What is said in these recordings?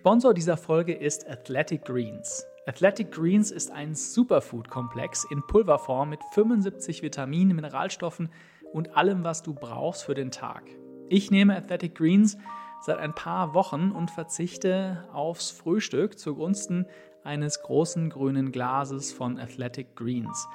Sponsor dieser Folge ist Athletic Greens. Athletic Greens ist ein Superfood-Komplex in Pulverform mit 75 Vitaminen, Mineralstoffen und allem, was du brauchst für den Tag. Ich nehme Athletic Greens seit ein paar Wochen und verzichte aufs Frühstück zugunsten eines großen grünen Glases von Athletic Greens.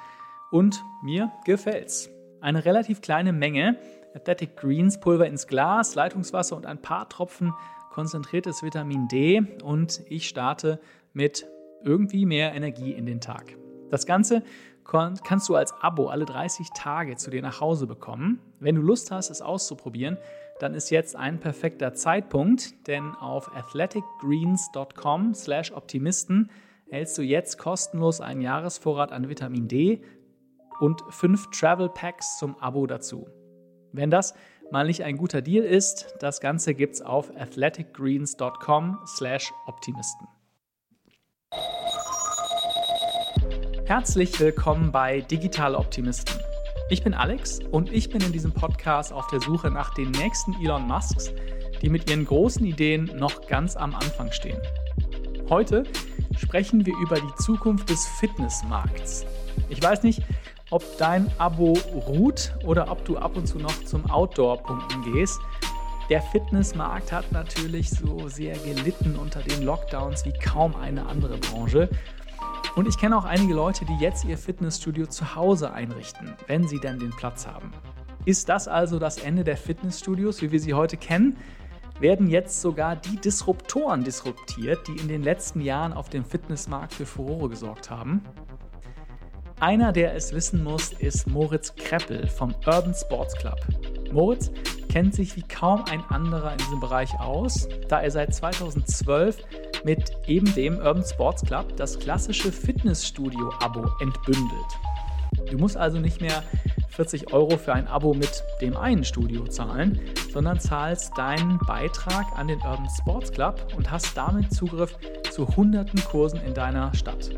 Und mir gefällt's. Eine relativ kleine Menge Athletic Greens Pulver ins Glas, Leitungswasser und ein paar Tropfen konzentriertes Vitamin D und ich starte mit irgendwie mehr Energie in den Tag. Das Ganze kannst du als Abo alle 30 Tage zu dir nach Hause bekommen. Wenn du Lust hast, es auszuprobieren, dann ist jetzt ein perfekter Zeitpunkt, denn auf athleticgreens.com/optimisten hältst du jetzt kostenlos einen Jahresvorrat an Vitamin D und fünf Travel Packs zum Abo dazu. Wenn das mal nicht ein guter Deal ist, das Ganze gibt's auf athleticgreens.com/optimisten. Herzlich willkommen bei Digital Optimisten. Ich bin Alex und ich bin in diesem Podcast auf der Suche nach den nächsten Elon Musks, die mit ihren großen Ideen noch ganz am Anfang stehen. Heute sprechen wir über die Zukunft des Fitnessmarkts. Ich weiß nicht, ob dein Abo ruht oder ob du ab und zu noch zum Outdoor-Pumpen gehst. Der Fitnessmarkt hat natürlich so sehr gelitten unter den Lockdowns wie kaum eine andere Branche. Und ich kenne auch einige Leute, die jetzt ihr Fitnessstudio zu Hause einrichten, wenn sie denn den Platz haben. Ist das also das Ende der Fitnessstudios, wie wir sie heute kennen? Werden jetzt sogar die Disruptoren disruptiert, die in den letzten Jahren auf dem Fitnessmarkt für Furore gesorgt haben? Einer, der es wissen muss, ist Moritz Kreppel vom Urban Sports Club. Moritz kennt sich wie kaum ein anderer in diesem Bereich aus, da er seit 2012 mit eben dem Urban Sports Club das klassische Fitnessstudio-Abo entbündelt. Du musst also nicht mehr 40 Euro für ein Abo mit dem einen Studio zahlen, sondern zahlst deinen Beitrag an den Urban Sports Club und hast damit Zugriff zu hunderten Kursen in deiner Stadt.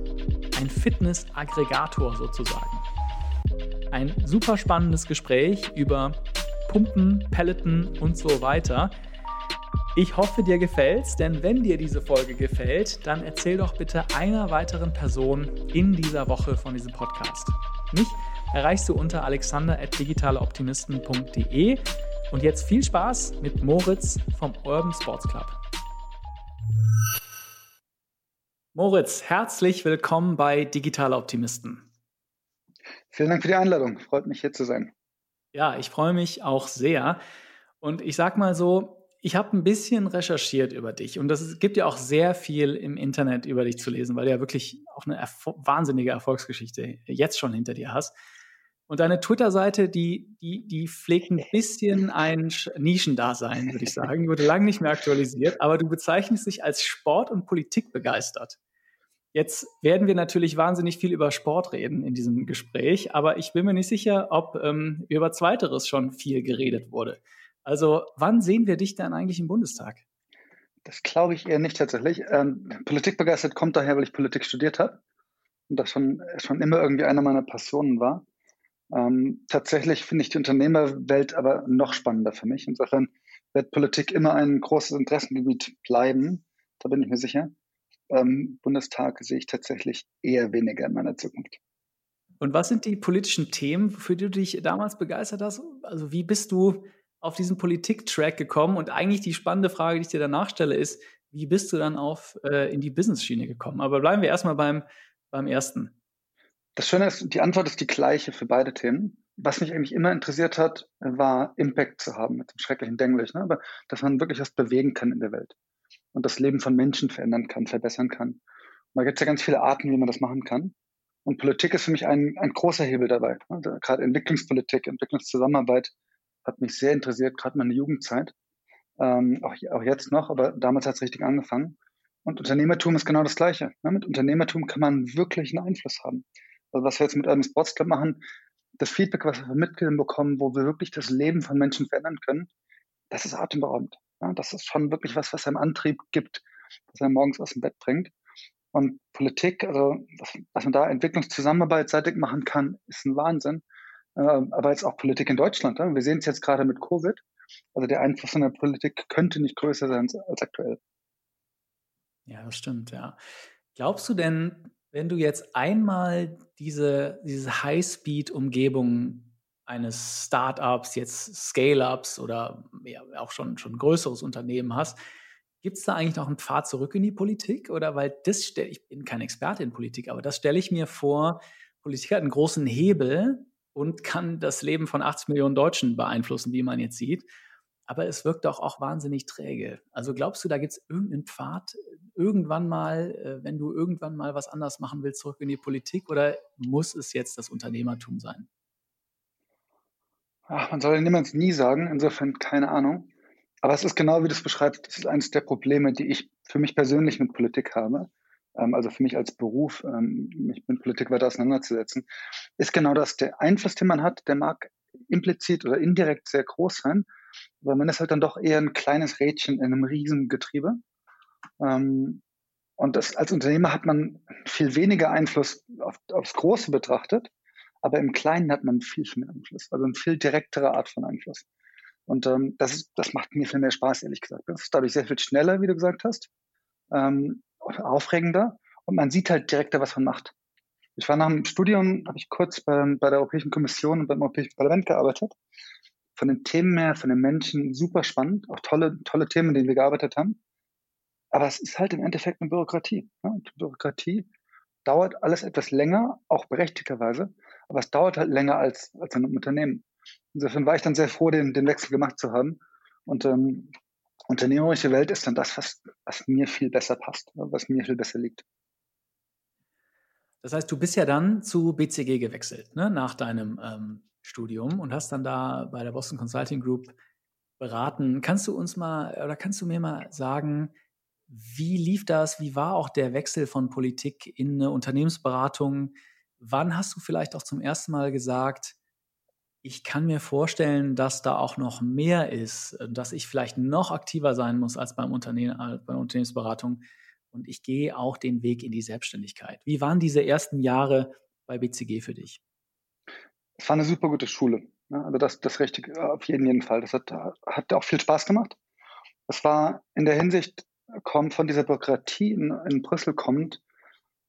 Ein Fitness-Aggregator sozusagen. Ein super spannendes Gespräch über Pumpen, Pelleten und so weiter. Ich hoffe, dir gefällt's, denn wenn dir diese Folge gefällt, dann erzähl doch bitte einer weiteren Person in dieser Woche von diesem Podcast. Mich erreichst du unter alexander.digitaleoptimisten.de und jetzt viel Spaß mit Moritz vom Urban Sports Club. Moritz, herzlich willkommen bei Digitale Optimisten. Vielen Dank für die Einladung. Freut mich hier zu sein. Ja, ich freue mich auch sehr. Und ich sag mal so, ich habe ein bisschen recherchiert über dich und es gibt ja auch sehr viel im Internet über dich zu lesen, weil du ja wirklich auch eine erfo wahnsinnige Erfolgsgeschichte jetzt schon hinter dir hast. Und deine Twitter-Seite, die, die, die pflegt ein bisschen ein Nischendasein, würde ich sagen. Wurde lange nicht mehr aktualisiert, aber du bezeichnest dich als Sport- und Politik begeistert. Jetzt werden wir natürlich wahnsinnig viel über Sport reden in diesem Gespräch, aber ich bin mir nicht sicher, ob ähm, über Zweiteres schon viel geredet wurde. Also wann sehen wir dich dann eigentlich im Bundestag? Das glaube ich eher nicht tatsächlich. Ähm, Politik begeistert kommt daher, weil ich Politik studiert habe und das schon, schon immer irgendwie eine meiner Passionen war. Ähm, tatsächlich finde ich die Unternehmerwelt aber noch spannender für mich. Insofern wird Politik immer ein großes Interessengebiet bleiben. Da bin ich mir sicher. Ähm, Bundestag sehe ich tatsächlich eher weniger in meiner Zukunft. Und was sind die politischen Themen, für die du dich damals begeistert hast? Also wie bist du auf diesen Politik-Track gekommen? Und eigentlich die spannende Frage, die ich dir danach stelle, ist, wie bist du dann auf äh, in die Business-Schiene gekommen? Aber bleiben wir erstmal beim, beim ersten. Das Schöne ist, die Antwort ist die gleiche für beide Themen. Was mich eigentlich immer interessiert hat, war Impact zu haben mit dem schrecklichen Denglisch, ne? aber dass man wirklich was bewegen kann in der Welt und das Leben von Menschen verändern kann, verbessern kann. Und da gibt es ja ganz viele Arten, wie man das machen kann. Und Politik ist für mich ein, ein großer Hebel dabei. Also gerade Entwicklungspolitik, Entwicklungszusammenarbeit hat mich sehr interessiert, gerade meine Jugendzeit. Ähm, auch, auch jetzt noch, aber damals hat es richtig angefangen. Und Unternehmertum ist genau das Gleiche. Ne? Mit Unternehmertum kann man wirklich einen Einfluss haben. Also was wir jetzt mit Urban Sports Club machen, das Feedback, was wir von Mitgliedern bekommen, wo wir wirklich das Leben von Menschen verändern können, das ist atemberaubend. Ja? Das ist schon wirklich was, was einem Antrieb gibt, was einem morgens aus dem Bett bringt. Und Politik, also was, was man da Entwicklungszusammenarbeit seitig machen kann, ist ein Wahnsinn. Ähm, aber jetzt auch Politik in Deutschland. Wir sehen es jetzt gerade mit Covid. Also der Einfluss in der Politik könnte nicht größer sein als aktuell. Ja, das stimmt, ja. Glaubst du denn, wenn du jetzt einmal diese, diese High-Speed-Umgebung eines Startups, jetzt Scale-Ups oder ja, auch schon, schon größeres Unternehmen hast, gibt es da eigentlich noch einen Pfad zurück in die Politik? Oder weil das stelle ich bin kein Experte in Politik, aber das stelle ich mir vor, Politik hat einen großen Hebel und kann das Leben von 80 Millionen Deutschen beeinflussen, wie man jetzt sieht. Aber es wirkt doch auch wahnsinnig träge. Also glaubst du, da gibt es irgendeinen Pfad irgendwann mal, äh, wenn du irgendwann mal was anders machen willst, zurück in die Politik? Oder muss es jetzt das Unternehmertum sein? Ach, man soll niemals nie sagen, insofern keine Ahnung. Aber es ist genau wie du es beschreibst, das ist eines der Probleme, die ich für mich persönlich mit Politik habe. Ähm, also für mich als Beruf, ähm, mich mit Politik weiter auseinanderzusetzen, ist genau das. Der Einfluss, den man hat, der mag implizit oder indirekt sehr groß sein, aber man ist halt dann doch eher ein kleines Rädchen in einem riesen Getriebe. Ähm, und das, als Unternehmer hat man viel weniger Einfluss auf, aufs Große betrachtet, aber im Kleinen hat man viel, viel mehr Einfluss, also eine viel direktere Art von Einfluss. Und ähm, das, ist, das macht mir viel mehr Spaß, ehrlich gesagt. Das ist dadurch sehr viel schneller, wie du gesagt hast, ähm, aufregender und man sieht halt direkter, was man macht. Ich war nach dem Studium, habe ich kurz bei, bei der Europäischen Kommission und beim Europäischen Parlament gearbeitet. Von den Themen her, von den Menschen super spannend, auch tolle, tolle Themen, denen wir gearbeitet haben. Aber es ist halt im Endeffekt eine Bürokratie. Ne? Bürokratie dauert alles etwas länger, auch berechtigterweise, aber es dauert halt länger als, als ein Unternehmen. Insofern war ich dann sehr froh, den, den Wechsel gemacht zu haben. Und ähm, unternehmerische Welt ist dann das, was, was mir viel besser passt, was mir viel besser liegt. Das heißt, du bist ja dann zu BCG gewechselt, ne, nach deinem ähm, Studium und hast dann da bei der Boston Consulting Group beraten. Kannst du uns mal oder kannst du mir mal sagen, wie lief das? Wie war auch der Wechsel von Politik in eine Unternehmensberatung? Wann hast du vielleicht auch zum ersten Mal gesagt, ich kann mir vorstellen, dass da auch noch mehr ist, dass ich vielleicht noch aktiver sein muss als beim Unternehmen, als bei der Unternehmensberatung. Und ich gehe auch den Weg in die Selbstständigkeit. Wie waren diese ersten Jahre bei BCG für dich? Es war eine super gute Schule. Ne? Also das, das richtig auf jeden, jeden Fall. Das hat, hat auch viel Spaß gemacht. Es war in der Hinsicht kommt, von dieser Bürokratie in, in Brüssel kommt,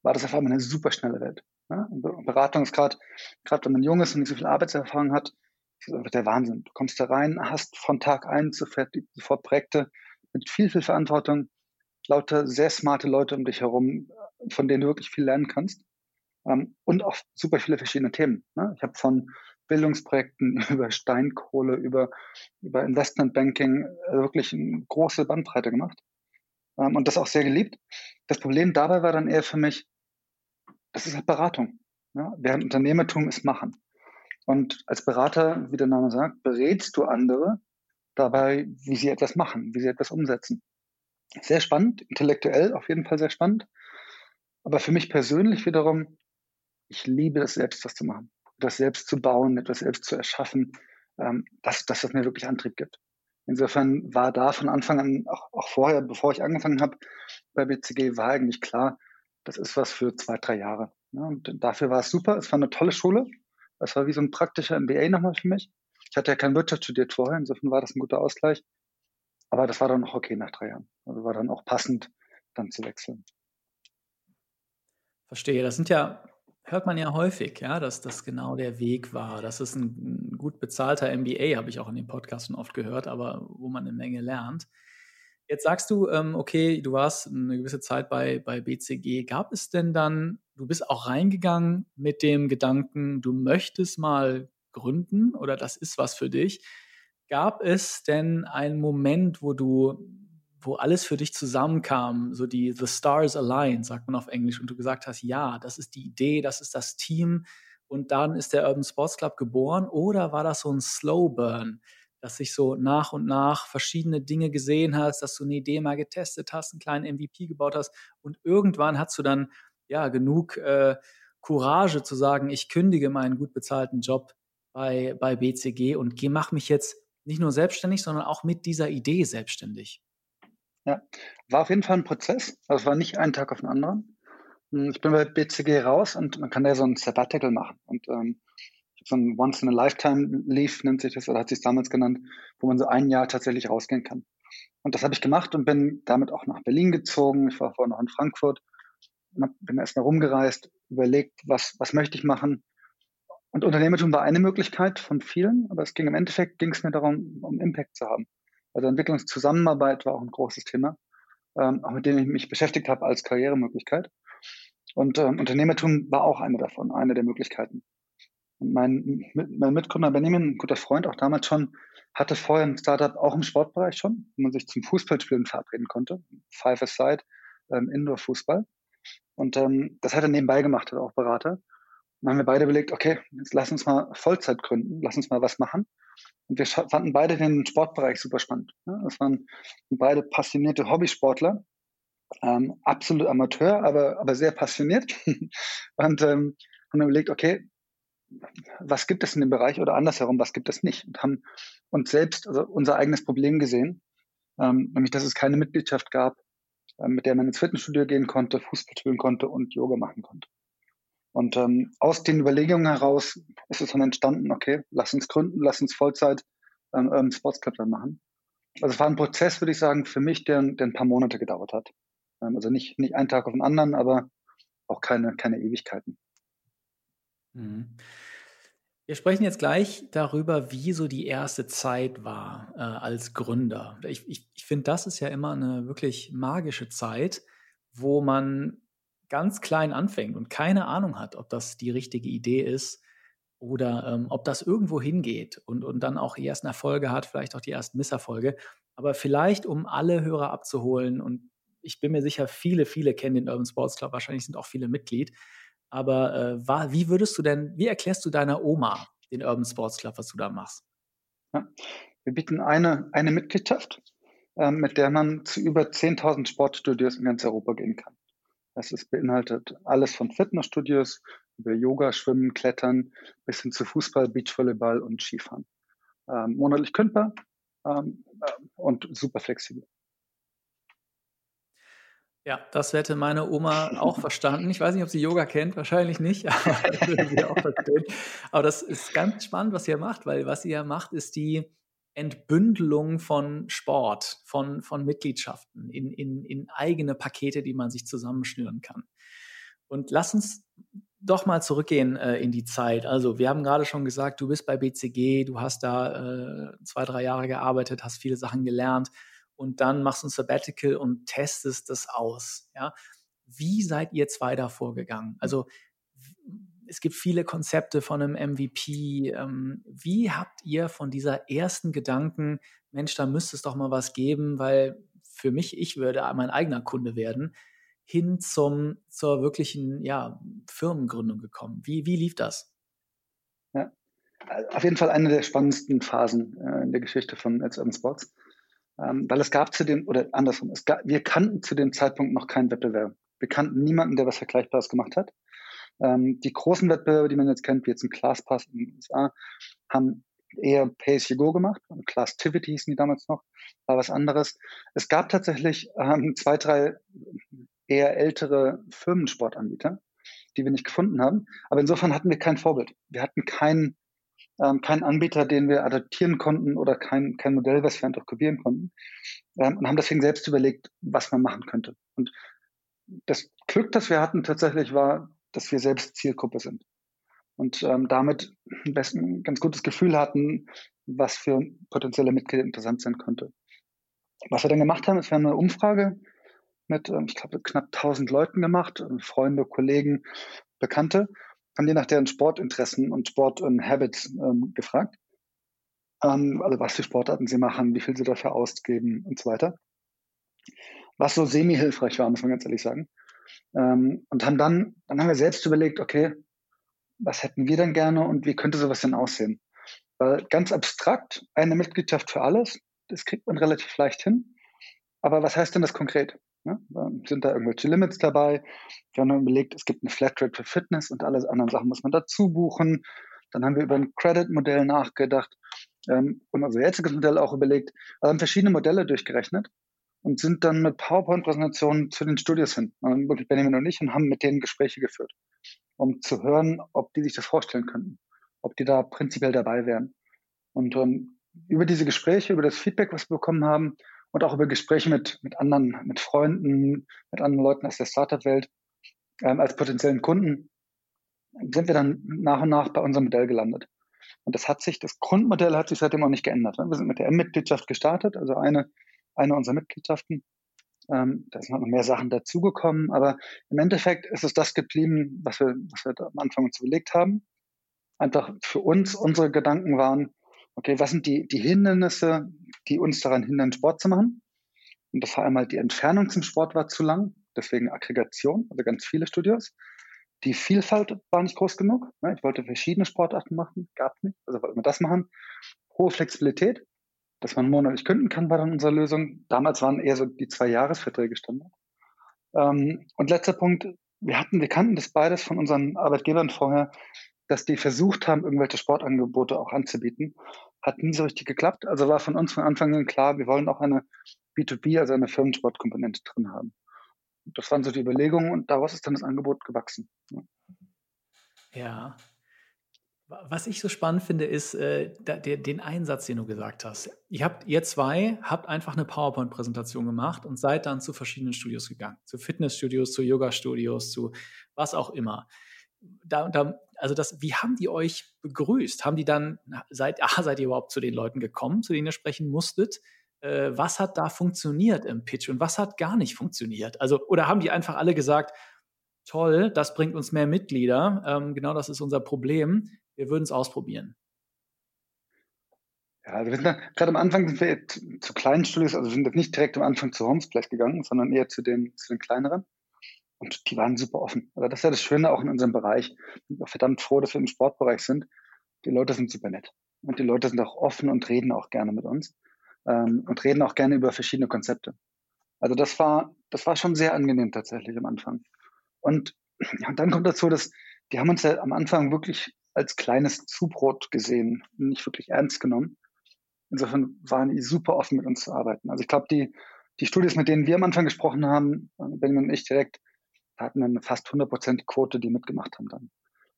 war das auf einmal eine super schnelle Welt. Ja? Beratung ist gerade, gerade wenn man jung ist und nicht so viel Arbeitserfahrung hat, ist einfach der Wahnsinn. Du kommst da rein, hast von Tag ein sofort, sofort Projekte mit viel, viel Verantwortung, lauter sehr smarte Leute um dich herum, von denen du wirklich viel lernen kannst. Ähm, und auch super viele verschiedene Themen. Ne? Ich habe von Bildungsprojekten über Steinkohle, über, über Investmentbanking äh, wirklich eine große Bandbreite gemacht ähm, und das auch sehr geliebt. Das Problem dabei war dann eher für mich, das ist halt Beratung. Ja? Während Unternehmertum ist Machen. Und als Berater, wie der Name sagt, berätst du andere dabei, wie sie etwas machen, wie sie etwas umsetzen. Sehr spannend, intellektuell auf jeden Fall sehr spannend. Aber für mich persönlich wiederum, ich liebe es selbst, was zu machen. Das selbst zu bauen, etwas selbst zu erschaffen, ähm, dass, dass das mir wirklich Antrieb gibt. Insofern war da von Anfang an, auch, auch vorher, bevor ich angefangen habe bei BCG, war eigentlich klar, das ist was für zwei, drei Jahre. Ja, und dafür war es super. Es war eine tolle Schule. Es war wie so ein praktischer MBA nochmal für mich. Ich hatte ja kein Wirtschaft studiert vorher, insofern war das ein guter Ausgleich. Aber das war dann auch okay nach drei Jahren. Also war dann auch passend, dann zu wechseln. Verstehe. Das sind ja hört man ja häufig, ja, dass das genau der Weg war. Das ist ein, gut bezahlter MBA, habe ich auch in den Podcasten oft gehört, aber wo man eine Menge lernt. Jetzt sagst du, ähm, okay, du warst eine gewisse Zeit bei, bei BCG. Gab es denn dann, du bist auch reingegangen mit dem Gedanken, du möchtest mal gründen oder das ist was für dich. Gab es denn einen Moment, wo du wo alles für dich zusammenkam, so die The Stars Align, sagt man auf Englisch, und du gesagt hast, ja, das ist die Idee, das ist das Team. Und dann ist der Urban Sports Club geboren. Oder war das so ein Slow Burn, dass sich so nach und nach verschiedene Dinge gesehen hast, dass du eine Idee mal getestet hast, einen kleinen MVP gebaut hast? Und irgendwann hast du dann ja genug äh, Courage zu sagen, ich kündige meinen gut bezahlten Job bei, bei BCG und mache mich jetzt nicht nur selbstständig, sondern auch mit dieser Idee selbstständig. Ja, war auf jeden Fall ein Prozess. Also es war nicht ein Tag auf den anderen. Hm, ich bin bei BCG raus und man kann da so ein Sabbatical machen. Und ähm, so ein Once-in-a-Lifetime-Leave nennt sich das, oder hat sich damals genannt, wo man so ein Jahr tatsächlich rausgehen kann. Und das habe ich gemacht und bin damit auch nach Berlin gezogen. Ich war vorher noch in Frankfurt, bin erstmal rumgereist, überlegt, was, was möchte ich machen. Und Unternehmertum war eine Möglichkeit von vielen, aber es ging im Endeffekt ging es mir darum, um Impact zu haben. Also Entwicklungszusammenarbeit war auch ein großes Thema, ähm, auch mit dem ich mich beschäftigt habe als Karrieremöglichkeit. Und ähm, Unternehmertum war auch eine davon, eine der Möglichkeiten. Und mein, mein Mitgründer Benjamin, ein guter Freund, auch damals schon, hatte vorher ein Startup auch im Sportbereich schon, wo man sich zum Fußballspielen verabreden konnte. Five-a-Side, ähm, Indoor-Fußball. Und ähm, das hat er nebenbei gemacht, hat auch Berater. Dann haben wir beide überlegt, okay, jetzt lass uns mal Vollzeit gründen, lass uns mal was machen. Und wir fanden beide den Sportbereich super spannend. Ne? Das waren beide passionierte Hobbysportler, ähm, absolut Amateur, aber, aber sehr passioniert. und ähm, haben überlegt, okay, was gibt es in dem Bereich oder andersherum, was gibt es nicht? Und haben uns selbst, also unser eigenes Problem gesehen, ähm, nämlich dass es keine Mitgliedschaft gab, äh, mit der man ins Fitnessstudio gehen konnte, Fußball spielen konnte und Yoga machen konnte. Und ähm, aus den Überlegungen heraus ist es dann entstanden, okay, lass uns gründen, lass uns Vollzeit ähm, Urban Sports Club dann machen. Also es war ein Prozess, würde ich sagen, für mich, der, der ein paar Monate gedauert hat. Ähm, also nicht, nicht einen Tag auf den anderen, aber auch keine, keine Ewigkeiten. Mhm. Wir sprechen jetzt gleich darüber, wie so die erste Zeit war äh, als Gründer. Ich, ich, ich finde, das ist ja immer eine wirklich magische Zeit, wo man ganz klein anfängt und keine Ahnung hat, ob das die richtige Idee ist oder ähm, ob das irgendwo hingeht und, und dann auch die ersten Erfolge hat, vielleicht auch die ersten Misserfolge. Aber vielleicht, um alle Hörer abzuholen, und ich bin mir sicher, viele, viele kennen den Urban Sports Club, wahrscheinlich sind auch viele Mitglied. Aber äh, war, wie würdest du denn, wie erklärst du deiner Oma den Urban Sports Club, was du da machst? Ja, wir bieten eine, eine Mitgliedschaft, äh, mit der man zu über 10.000 Sportstudios in ganz Europa gehen kann. Das ist beinhaltet alles von Fitnessstudios über Yoga, Schwimmen, Klettern bis hin zu Fußball, Beachvolleyball und Skifahren. Ähm, monatlich kündbar ähm, äh, und super flexibel. Ja, das hätte meine Oma auch verstanden. Ich weiß nicht, ob sie Yoga kennt, wahrscheinlich nicht, aber das würde sie auch verstehen. Aber das ist ganz spannend, was ihr macht, weil was ihr macht, ist die Entbündelung von Sport, von, von Mitgliedschaften in, in, in eigene Pakete, die man sich zusammenschnüren kann. Und lass uns doch mal zurückgehen äh, in die Zeit. Also wir haben gerade schon gesagt, du bist bei BCG, du hast da äh, zwei, drei Jahre gearbeitet, hast viele Sachen gelernt und dann machst du ein Sabbatical und testest das aus. Ja? Wie seid ihr zwei da vorgegangen? Also es gibt viele Konzepte von einem MVP. Ähm, wie habt ihr von dieser ersten Gedanken, Mensch, da müsste es doch mal was geben, weil für mich, ich würde mein eigener Kunde werden, hin zum, zur wirklichen ja, Firmengründung gekommen? Wie, wie lief das? Ja, auf jeden Fall eine der spannendsten Phasen äh, in der Geschichte von Ads Urban Sports. Ähm, weil es gab zu dem, oder andersrum, es gab, wir kannten zu dem Zeitpunkt noch keinen Wettbewerb. Wir kannten niemanden, der was Vergleichbares gemacht hat. Ähm, die großen Wettbewerbe, die man jetzt kennt, wie jetzt ein ClassPass in den USA, haben eher Pay-as-you-go gemacht. Classtivity hießen die damals noch, war was anderes. Es gab tatsächlich ähm, zwei, drei eher ältere Firmensportanbieter, die wir nicht gefunden haben. Aber insofern hatten wir kein Vorbild. Wir hatten keinen ähm, keinen Anbieter, den wir adaptieren konnten oder kein, kein Modell, was wir einfach kopieren konnten. Ähm, und haben deswegen selbst überlegt, was man machen könnte. Und das Glück, das wir hatten tatsächlich war, dass wir selbst Zielgruppe sind. Und ähm, damit am besten ganz gutes Gefühl hatten, was für potenzielle Mitglieder interessant sein könnte. Was wir dann gemacht haben, ist, wir haben eine Umfrage mit, ähm, ich glaube, knapp 1000 Leuten gemacht, Freunde, Kollegen, Bekannte haben die nach deren Sportinteressen und Sporthabits ähm, ähm, gefragt. Ähm, also was für Sportarten sie machen, wie viel sie dafür ausgeben und so weiter. Was so semi-hilfreich war, muss man ganz ehrlich sagen. Ähm, und haben dann, dann haben wir selbst überlegt, okay, was hätten wir denn gerne und wie könnte sowas denn aussehen? Weil ganz abstrakt, eine Mitgliedschaft für alles, das kriegt man relativ leicht hin. Aber was heißt denn das konkret? Ja, sind da irgendwelche Limits dabei? Wir haben überlegt, es gibt eine Flatrate für Fitness und alle anderen Sachen muss man dazu buchen. Dann haben wir über ein Credit-Modell nachgedacht ähm, und unser jetziges Modell auch überlegt. Wir haben verschiedene Modelle durchgerechnet und sind dann mit PowerPoint-Präsentationen zu den Studios hin, wirklich Benjamin und ich, und haben mit denen Gespräche geführt, um zu hören, ob die sich das vorstellen könnten, ob die da prinzipiell dabei wären. Und ähm, über diese Gespräche, über das Feedback, was wir bekommen haben, und auch über Gespräche mit, mit anderen, mit Freunden, mit anderen Leuten aus der Startup-Welt ähm, als potenziellen Kunden sind wir dann nach und nach bei unserem Modell gelandet. Und das hat sich, das Grundmodell hat sich seitdem auch nicht geändert. Wir sind mit der M-Mitgliedschaft gestartet, also eine, eine unserer Mitgliedschaften. Ähm, da sind noch mehr Sachen dazugekommen, aber im Endeffekt ist es das geblieben, was wir, was wir am Anfang uns überlegt haben. Einfach für uns, unsere Gedanken waren, okay, was sind die, die Hindernisse, die uns daran hindern, Sport zu machen? Und das war einmal die Entfernung zum Sport war zu lang, deswegen Aggregation, also ganz viele Studios. Die Vielfalt war nicht groß genug. Ne? Ich wollte verschiedene Sportarten machen, gab nicht. Also wollten wir das machen. Hohe Flexibilität, dass man monatlich künden kann, war dann unsere Lösung. Damals waren eher so die zwei Jahresverträge Standard. Ähm, und letzter Punkt, wir hatten, wir kannten das beides von unseren Arbeitgebern vorher, dass die versucht haben, irgendwelche Sportangebote auch anzubieten. Hat nie so richtig geklappt. Also war von uns von Anfang an klar, wir wollen auch eine B2B, also eine Firmensportkomponente drin haben. Das waren so die Überlegungen und daraus ist dann das Angebot gewachsen. Ja. Was ich so spannend finde, ist äh, der, den Einsatz, den du gesagt hast. Ihr habt, ihr zwei habt einfach eine PowerPoint-Präsentation gemacht und seid dann zu verschiedenen Studios gegangen. Zu Fitnessstudios, zu Yoga-Studios, zu was auch immer. Da, da, also das, wie haben die euch begrüßt? Haben die dann, seid, ah, seid ihr überhaupt zu den Leuten gekommen, zu denen ihr sprechen musstet? äh, was hat da funktioniert im Pitch und was hat gar nicht funktioniert? Also, oder haben die einfach alle gesagt, toll, das bringt uns mehr Mitglieder, ähm, genau das ist unser Problem, wir würden es ausprobieren? Ja, also wir sind gerade am Anfang sind wir zu kleinen Studios, also sind jetzt nicht direkt am Anfang zu Homesplace gegangen, sondern eher zu den, zu den kleineren. Und die waren super offen. Also das ist ja das Schöne auch in unserem Bereich. Ich bin auch verdammt froh, dass wir im Sportbereich sind. Die Leute sind super nett. Und die Leute sind auch offen und reden auch gerne mit uns ähm, und reden auch gerne über verschiedene Konzepte. Also das war, das war schon sehr angenehm tatsächlich am Anfang. Und, und dann kommt dazu, dass die haben uns ja am Anfang wirklich als kleines Zubrot gesehen, nicht wirklich ernst genommen. Insofern waren die super offen mit uns zu arbeiten. Also ich glaube, die, die Studios, mit denen wir am Anfang gesprochen haben, Benjamin und ich direkt, hatten eine fast 100% Quote, die mitgemacht haben dann.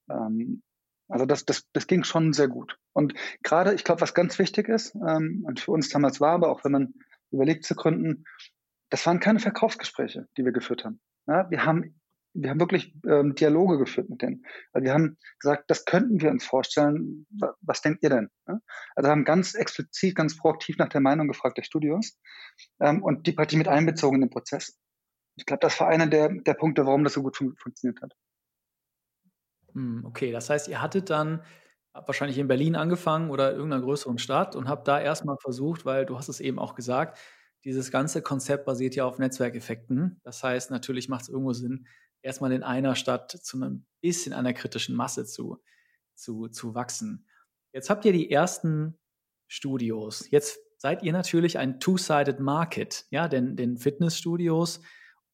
Ähm, also das, das, das ging schon sehr gut. Und gerade, ich glaube, was ganz wichtig ist, ähm, und für uns damals war, aber auch wenn man überlegt zu gründen, das waren keine Verkaufsgespräche, die wir geführt haben. Ja, wir haben wir haben wirklich ähm, Dialoge geführt mit denen. Also wir haben gesagt, das könnten wir uns vorstellen. Was, denkt ihr denn? Ja? Also haben ganz explizit, ganz proaktiv nach der Meinung gefragt der Studios ähm, und die Partie mit einbezogen in den Prozess. Ich glaube, das war einer der, der Punkte, warum das so gut fun funktioniert hat. Hm, okay, das heißt, ihr hattet dann wahrscheinlich in Berlin angefangen oder irgendeiner größeren Stadt und habt da erstmal versucht, weil du hast es eben auch gesagt, dieses ganze Konzept basiert ja auf Netzwerkeffekten. Das heißt, natürlich macht es irgendwo Sinn, erstmal in einer Stadt zu einem bisschen einer kritischen Masse zu, zu, zu wachsen. Jetzt habt ihr die ersten Studios. Jetzt seid ihr natürlich ein two-sided Market, ja, denn den Fitnessstudios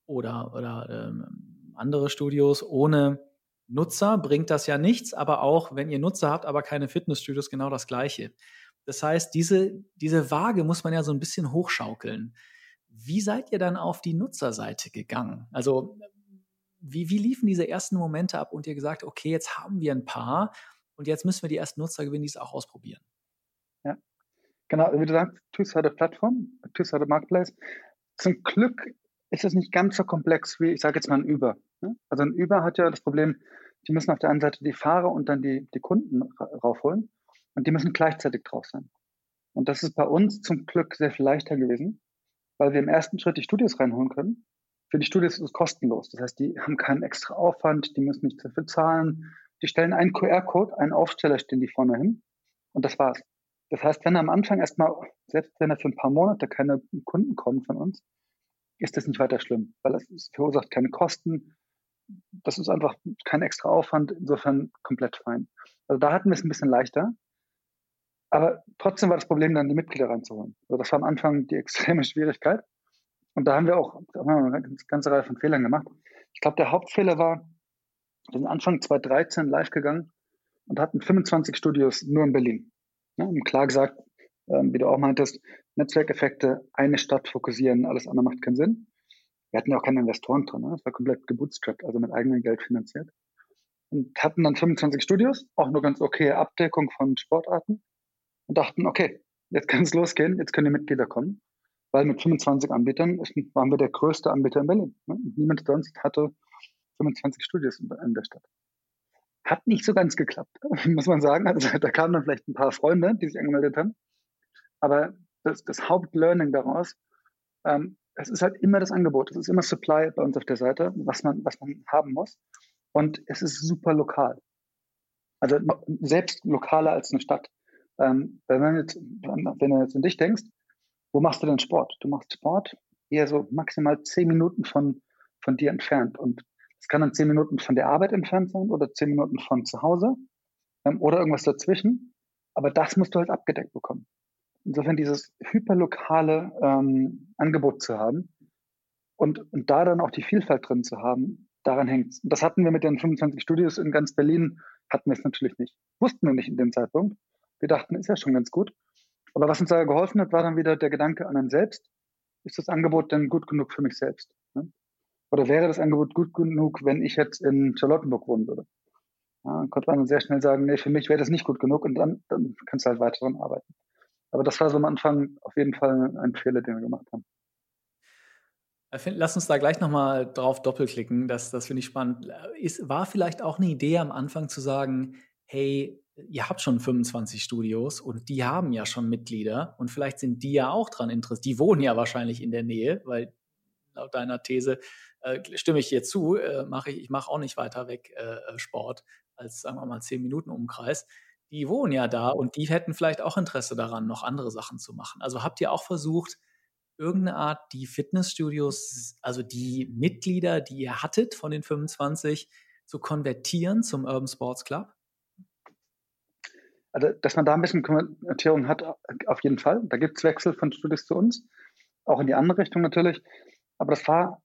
oder, oder ähm, andere Studios ohne Nutzer bringt das ja nichts, aber auch wenn ihr Nutzer habt, aber keine Fitnessstudios, genau das Gleiche. Das heißt, diese, diese Waage muss man ja so ein bisschen hochschaukeln. Wie seid ihr dann auf die Nutzerseite gegangen? Also, wie, wie liefen diese ersten Momente ab und ihr gesagt, okay, jetzt haben wir ein paar und jetzt müssen wir die ersten Nutzer gewinnen, die es auch ausprobieren? Ja, genau, wie du sagst, Two-Sided Plattform, Two-Sided Marketplace. Zum Glück ist es nicht ganz so komplex wie, ich sage jetzt mal, ein Uber. Ne? Also ein Uber hat ja das Problem, die müssen auf der einen Seite die Fahrer und dann die, die Kunden raufholen und die müssen gleichzeitig drauf sein. Und das ist bei uns zum Glück sehr viel leichter gewesen, weil wir im ersten Schritt die Studios reinholen können. Für die Studios ist es kostenlos. Das heißt, die haben keinen extra Aufwand, die müssen nicht dafür zahlen. Die stellen einen QR-Code, einen Aufsteller stehen die vorne hin und das war's. Das heißt, wenn am Anfang erstmal, selbst wenn er für ein paar Monate keine Kunden kommen von uns, ist das nicht weiter schlimm, weil es verursacht keine Kosten. Das ist einfach kein extra Aufwand, insofern komplett fein. Also da hatten wir es ein bisschen leichter. Aber trotzdem war das Problem dann, die Mitglieder reinzuholen. Also das war am Anfang die extreme Schwierigkeit. Und da haben wir auch eine ganze Reihe von Fehlern gemacht. Ich glaube, der Hauptfehler war, wir sind Anfang 2013 live gegangen und hatten 25 Studios nur in Berlin. Ja, und klar gesagt, ähm, wie du auch meintest, Netzwerkeffekte, eine Stadt fokussieren, alles andere macht keinen Sinn. Wir hatten ja auch keine Investoren drin, ne? das war komplett gebootstrapped, also mit eigenem Geld finanziert. Und hatten dann 25 Studios, auch nur ganz okay Abdeckung von Sportarten und dachten, okay, jetzt kann es losgehen, jetzt können die Mitglieder kommen. Weil mit 25 Anbietern waren wir der größte Anbieter in Berlin. Ne? Niemand sonst hatte 25 Studios in, der Stadt. Hat nicht so ganz geklappt, muss man sagen. Also da kamen dann vielleicht ein paar Freunde, die sich angemeldet haben. Aber das, das Hauptlearning daraus, ähm, es ist halt immer das Angebot, es ist immer Supply bei uns auf der Seite, was man, was man haben muss. Und es ist super lokal. Also selbst lokaler als eine Stadt. Ähm, wenn, jetzt, wenn du jetzt an dich denkst, wo machst du denn Sport? Du machst Sport eher so maximal zehn Minuten von, von dir entfernt. Und es kann dann zehn Minuten von der Arbeit entfernt sein oder zehn Minuten von zu Hause ähm, oder irgendwas dazwischen. Aber das musst du halt abgedeckt bekommen. Insofern dieses hyperlokale ähm, Angebot zu haben und, und da dann auch die Vielfalt drin zu haben, daran hängt es. Das hatten wir mit den 25 Studios in ganz Berlin, hatten wir es natürlich nicht. Wussten wir nicht in dem Zeitpunkt. Wir dachten, ist ja schon ganz gut. Aber was uns da geholfen hat, war dann wieder der Gedanke an einen selbst. Ist das Angebot denn gut genug für mich selbst? Ne? Oder wäre das Angebot gut genug, wenn ich jetzt in Charlottenburg wohnen würde? Ja, dann konnte man dann sehr schnell sagen, nee, für mich wäre das nicht gut genug und dann, dann kannst du halt weiter daran arbeiten. Aber das war so am Anfang auf jeden Fall ein Fehler, den wir gemacht haben. Lass uns da gleich nochmal drauf doppelklicken. Das, das finde ich spannend. Ist, war vielleicht auch eine Idee am Anfang zu sagen, hey, ihr habt schon 25 Studios und die haben ja schon Mitglieder und vielleicht sind die ja auch dran interessiert. Die wohnen ja wahrscheinlich in der Nähe, weil laut deiner These äh, stimme ich dir zu, äh, mache ich, ich mache auch nicht weiter weg äh, Sport als, sagen wir mal, 10 Minuten Umkreis die wohnen ja da und die hätten vielleicht auch Interesse daran, noch andere Sachen zu machen. Also habt ihr auch versucht, irgendeine Art die Fitnessstudios, also die Mitglieder, die ihr hattet von den 25, zu konvertieren zum Urban Sports Club? Also, dass man da ein bisschen Konvertierung hat, auf jeden Fall. Da gibt es Wechsel von Studios zu uns, auch in die andere Richtung natürlich. Aber das war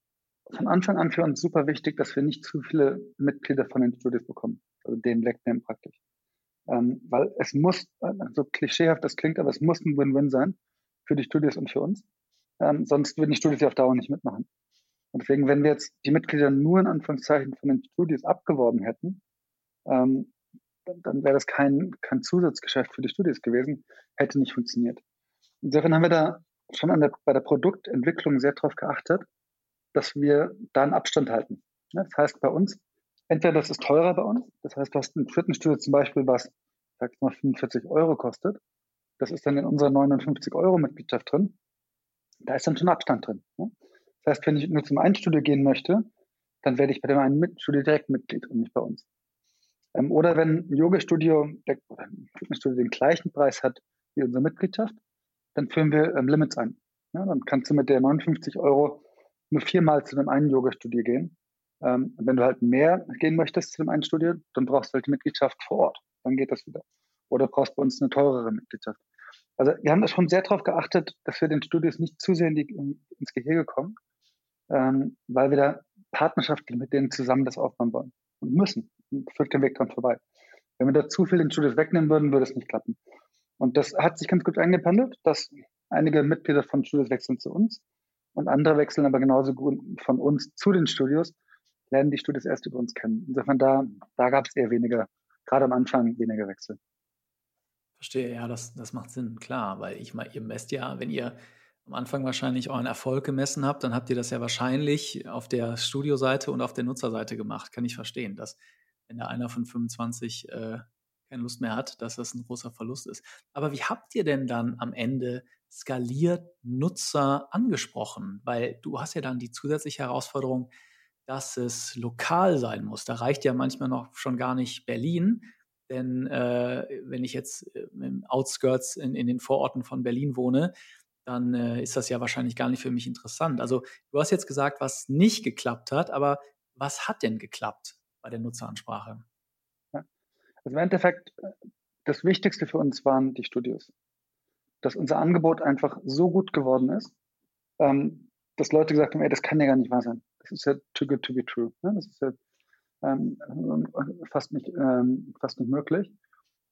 von Anfang an für uns super wichtig, dass wir nicht zu viele Mitglieder von den Studios bekommen, also den wegnehmen praktisch. Ähm, weil es muss, äh, so klischeehaft das klingt, aber es muss ein Win-Win sein für die Studios und für uns. Ähm, sonst würden die Studios ja auf Dauer nicht mitmachen. Und deswegen, wenn wir jetzt die Mitglieder nur in Anführungszeichen von den Studios abgeworben hätten, ähm, dann, wäre das kein, kein Zusatzgeschäft für die Studios gewesen, hätte nicht funktioniert. Insofern haben wir da schon der, bei der Produktentwicklung sehr darauf geachtet, dass wir da einen Abstand halten. Das heißt, bei uns entweder das ist teurer bei uns, das heißt, du hast ein Fitnessstudio zum Beispiel, was, sag ich mal, 45 Euro kostet. Das ist dann in unserer 59 Euro Mitgliedschaft drin. Da ist dann schon Abstand drin. Das heißt, wenn ich nur zum einen Studio gehen möchte, dann werde ich bei dem einen Studio direkt Mitglied und nicht bei uns. Ähm, oder wenn ein Yoga-Studio ein Fitnessstudio den gleichen Preis hat wie unsere Mitgliedschaft, dann führen wir ähm, Limits ein. Ja, dann kannst du mit der 59 Euro nur viermal zu dem einen Yoga-Studio gehen ähm, wenn du halt mehr gehen möchtest zu dem einen Studio, dann brauchst du halt die Mitgliedschaft vor Ort. Dann geht das wieder. Oder brauchst bei uns eine teurere Mitgliedschaft. Also wir haben da schon sehr darauf geachtet, dass wir den Studios nicht zu sehr in die, in, ins Gehege kommen, ähm, weil wir da partnerschaftlich mit denen zusammen das aufbauen wollen und müssen. Führt kein Weg dran vorbei. Wenn wir da zu viel den Studios wegnehmen würden, würde es nicht klappen. Und das hat sich ganz gut eingependelt, dass einige Mitglieder von Studios wechseln zu uns und andere wechseln aber genauso gut von uns zu den Studios, lernen die Studios erst über uns kennen. Insofern da, da gab es eher weniger, gerade am Anfang weniger Wechsel. Verstehe, ja, das, das macht Sinn, klar, weil ich mal, ihr messt ja, wenn ihr am Anfang wahrscheinlich euren Erfolg gemessen habt, dann habt ihr das ja wahrscheinlich auf der Studioseite und auf der Nutzerseite gemacht. Kann ich verstehen, dass wenn da einer von 25 äh, keine Lust mehr hat, dass das ein großer Verlust ist. Aber wie habt ihr denn dann am Ende skaliert Nutzer angesprochen? Weil du hast ja dann die zusätzliche Herausforderung, dass es lokal sein muss. Da reicht ja manchmal noch schon gar nicht Berlin. Denn äh, wenn ich jetzt äh, im Outskirts in, in den Vororten von Berlin wohne, dann äh, ist das ja wahrscheinlich gar nicht für mich interessant. Also du hast jetzt gesagt, was nicht geklappt hat, aber was hat denn geklappt bei der Nutzeransprache? Ja. Also im Endeffekt, äh, das Wichtigste für uns waren die Studios. Dass unser Angebot einfach so gut geworden ist, ähm, dass Leute gesagt haben, ey, das kann ja gar nicht wahr sein. Das ist ja too good to be true. Ne? Das ist ja ähm, fast, nicht, ähm, fast nicht möglich.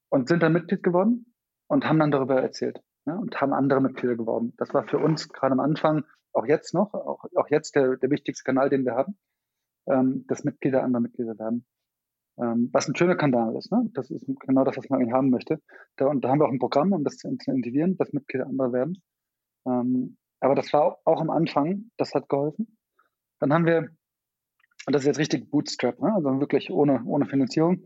Und sind dann Mitglied geworden und haben dann darüber erzählt ne? und haben andere Mitglieder geworben. Das war für uns gerade am Anfang, auch jetzt noch, auch, auch jetzt der, der wichtigste Kanal, den wir haben, ähm, dass Mitglieder andere Mitglieder werden. Ähm, was ein schöner Kanal ist. Ne? Das ist genau das, was man eigentlich haben möchte. Da, und da haben wir auch ein Programm, um das zu incentivieren, dass Mitglieder andere werden. Ähm, aber das war auch am Anfang, das hat geholfen. Dann haben wir, und das ist jetzt richtig Bootstrap, ne? also wirklich ohne, ohne Finanzierung,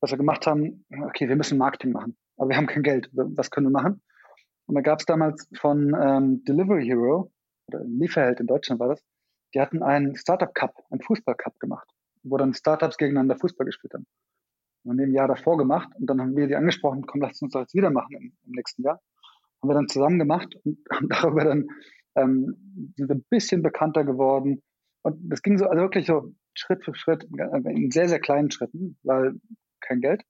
was wir gemacht haben, okay, wir müssen Marketing machen, aber wir haben kein Geld. Was können wir machen? Und da gab es damals von ähm, Delivery Hero, oder Lieferheld in Deutschland war das, die hatten einen Startup Cup, einen Fußball Cup gemacht, wo dann Startups gegeneinander Fußball gespielt haben. Und haben wir im Jahr davor gemacht und dann haben wir die angesprochen, komm, lass uns das jetzt wieder machen im, im nächsten Jahr. Haben wir dann zusammen gemacht und haben darüber dann ähm, sind ein bisschen bekannter geworden. Und das ging so, also wirklich so Schritt für Schritt, in sehr, sehr kleinen Schritten, weil kein Geld,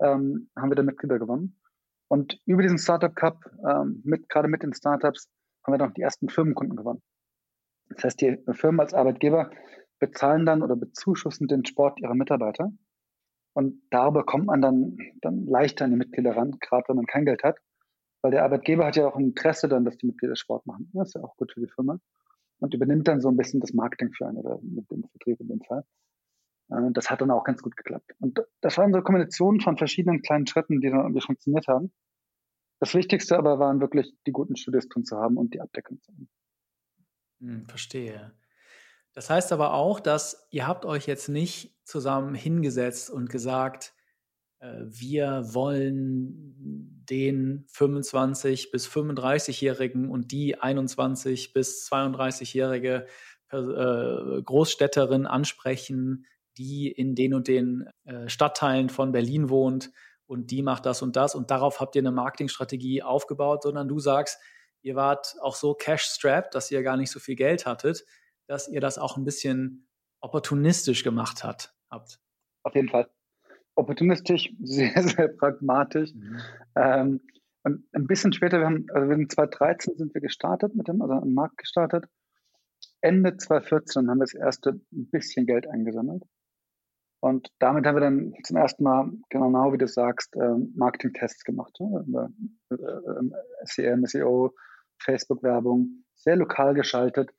ähm, haben wir da Mitglieder gewonnen. Und über diesen Startup Cup, ähm, mit, gerade mit den Startups, haben wir dann auch die ersten Firmenkunden gewonnen. Das heißt, die Firmen als Arbeitgeber bezahlen dann oder bezuschussen den Sport ihrer Mitarbeiter. Und darüber kommt man dann, dann leichter an die Mitglieder ran, gerade wenn man kein Geld hat. Weil der Arbeitgeber hat ja auch ein Interesse dann, dass die Mitglieder Sport machen. Das ist ja auch gut für die Firma. Und übernimmt dann so ein bisschen das Marketing für einen oder mit dem Vertrieb in dem Fall. Äh, das hat dann auch ganz gut geklappt. Und das waren so Kombinationen von verschiedenen kleinen Schritten, die dann irgendwie funktioniert haben. Das Wichtigste aber waren wirklich die guten Studios drin zu haben und die Abdeckung zu haben. Hm, verstehe. Das heißt aber auch, dass ihr habt euch jetzt nicht zusammen hingesetzt und gesagt, äh, wir wollen den 25 bis 35-Jährigen und die 21 bis 32-jährige äh, Großstädterin ansprechen, die in den und den äh, Stadtteilen von Berlin wohnt und die macht das und das und darauf habt ihr eine Marketingstrategie aufgebaut, sondern du sagst, ihr wart auch so cash-strapped, dass ihr gar nicht so viel Geld hattet, dass ihr das auch ein bisschen opportunistisch gemacht hat, habt. Auf jeden Fall. Opportunistisch, sehr, sehr pragmatisch. Mhm. Ähm, und ein bisschen später, wir haben, also wir sind 2013 sind wir gestartet mit dem, also am Markt gestartet. Ende 2014 haben wir das erste ein bisschen Geld eingesammelt. Und damit haben wir dann zum ersten Mal, genau wie du sagst, äh, Marketing-Tests gemacht. Ne? Äh, äh, SEM, SEO, Facebook-Werbung, sehr lokal geschaltet,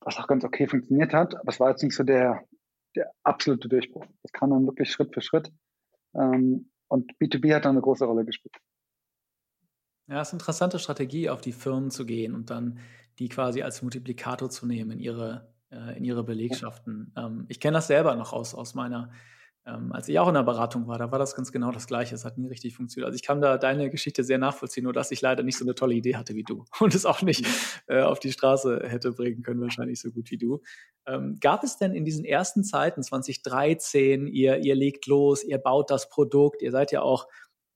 was auch ganz okay funktioniert hat. Aber es war jetzt nicht so der, der absolute Durchbruch. Das kam dann wirklich Schritt für Schritt. Ähm, und B2B hat dann eine große Rolle gespielt. Ja, es ist eine interessante Strategie, auf die Firmen zu gehen und dann die quasi als Multiplikator zu nehmen in ihre äh, in ihre Belegschaften. Ähm, ich kenne das selber noch aus, aus meiner, ähm, als ich auch in der Beratung war, da war das ganz genau das Gleiche. Es hat nie richtig funktioniert. Also ich kann da deine Geschichte sehr nachvollziehen, nur dass ich leider nicht so eine tolle Idee hatte wie du und es auch nicht mhm. äh, auf die Straße hätte bringen können, wahrscheinlich so gut wie du. Ähm, gab es denn in diesen ersten Zeiten, 2013, ihr, ihr legt los, ihr baut das Produkt, ihr seid ja auch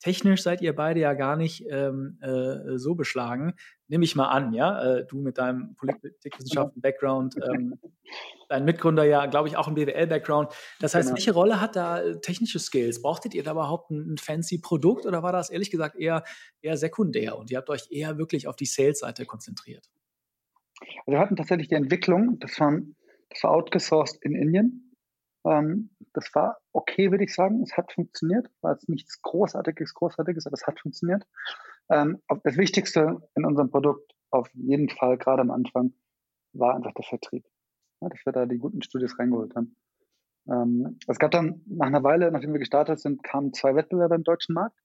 technisch seid ihr beide ja gar nicht ähm, äh, so beschlagen. Nehme ich mal an, ja. Äh, du mit deinem Politikwissenschaften-Background, ähm, dein Mitgründer ja, glaube ich, auch ein BWL-Background. Das heißt, genau. welche Rolle hat da äh, technische Skills? Brauchtet ihr da überhaupt ein, ein, fancy Produkt oder war das ehrlich gesagt eher, eher sekundär und ihr habt euch eher wirklich auf die Sales-Seite konzentriert? Also wir hatten tatsächlich die Entwicklung, das, waren, das war outgesourced in Indien ähm, das war okay, würde ich sagen. Es hat funktioniert. War jetzt nichts Großartiges, Großartiges, aber es hat funktioniert. Ähm, das Wichtigste in unserem Produkt auf jeden Fall, gerade am Anfang, war einfach der Vertrieb. Ja, dass wir da die guten Studios reingeholt haben. Ähm, es gab dann nach einer Weile, nachdem wir gestartet sind, kamen zwei Wettbewerber im deutschen Markt.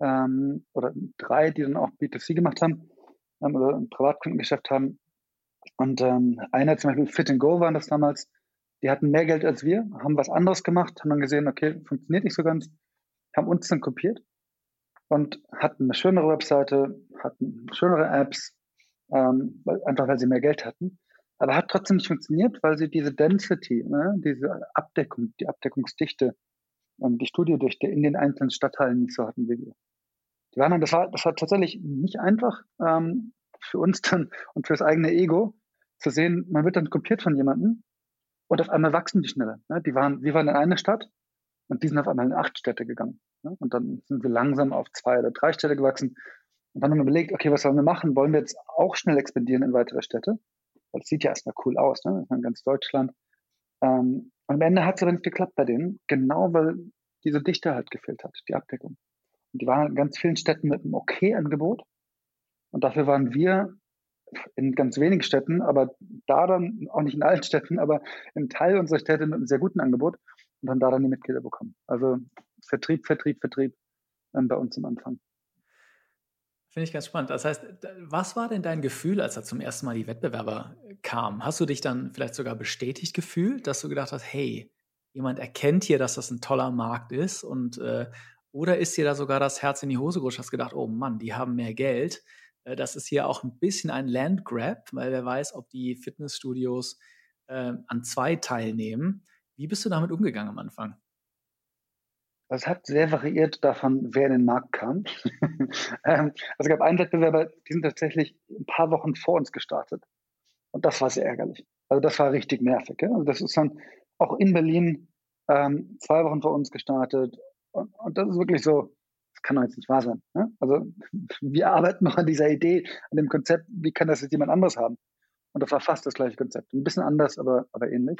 Ähm, oder drei, die dann auch B2C gemacht haben ähm, oder ein Privatkundengeschäft haben. Und ähm, einer zum Beispiel Fit and Go waren das damals, die hatten mehr Geld als wir, haben was anderes gemacht, haben dann gesehen, okay, funktioniert nicht so ganz, haben uns dann kopiert und hatten eine schönere Webseite, hatten schönere Apps, ähm, einfach weil sie mehr Geld hatten. Aber hat trotzdem nicht funktioniert, weil sie diese Density, ne, diese Abdeckung, die Abdeckungsdichte, ähm, die Studiodichte in den einzelnen Stadtteilen nicht so hatten wie wir. Die waren dann, das war, das war tatsächlich nicht einfach ähm, für uns dann und fürs eigene Ego zu sehen, man wird dann kopiert von jemandem und auf einmal wachsen die schneller. Ne? Die waren, wir waren in einer Stadt und die sind auf einmal in acht Städte gegangen. Ne? Und dann sind wir langsam auf zwei oder drei Städte gewachsen. Und dann haben wir überlegt, okay, was sollen wir machen? Wollen wir jetzt auch schnell expandieren in weitere Städte? Weil es sieht ja erstmal cool aus, ne? Das ist ganz Deutschland. Ähm, und am Ende hat es aber nicht geklappt bei denen, genau weil diese Dichte halt gefehlt hat, die Abdeckung. Und die waren halt in ganz vielen Städten mit einem okay Angebot. Und dafür waren wir in ganz wenigen Städten, aber da dann, auch nicht in allen Städten, aber im Teil unserer Städte mit einem sehr guten Angebot und dann da dann die Mitglieder bekommen. Also Vertrieb, Vertrieb, Vertrieb ähm, bei uns am Anfang. Finde ich ganz spannend. Das heißt, was war denn dein Gefühl, als da zum ersten Mal die Wettbewerber kamen? Hast du dich dann vielleicht sogar bestätigt gefühlt, dass du gedacht hast, hey, jemand erkennt hier, dass das ein toller Markt ist und äh, oder ist dir da sogar das Herz in die Hose gerutscht, hast gedacht, oh Mann, die haben mehr Geld. Äh, das ist hier auch ein bisschen ein Landgrab, weil wer weiß, ob die Fitnessstudios äh, an zwei teilnehmen. Wie bist du damit umgegangen am Anfang? Das hat sehr variiert davon, wer in den Markt kam. ähm, also es gab einen Wettbewerber, die sind tatsächlich ein paar Wochen vor uns gestartet. Und das war sehr ärgerlich. Also das war richtig nervig. Ja? Also das ist dann auch in Berlin ähm, zwei Wochen vor uns gestartet. Und, und, das ist wirklich so, das kann doch jetzt nicht wahr sein. Ne? Also wir arbeiten noch an dieser Idee, an dem Konzept, wie kann das jetzt jemand anderes haben? Und das war fast das gleiche Konzept. Ein bisschen anders, aber, aber ähnlich.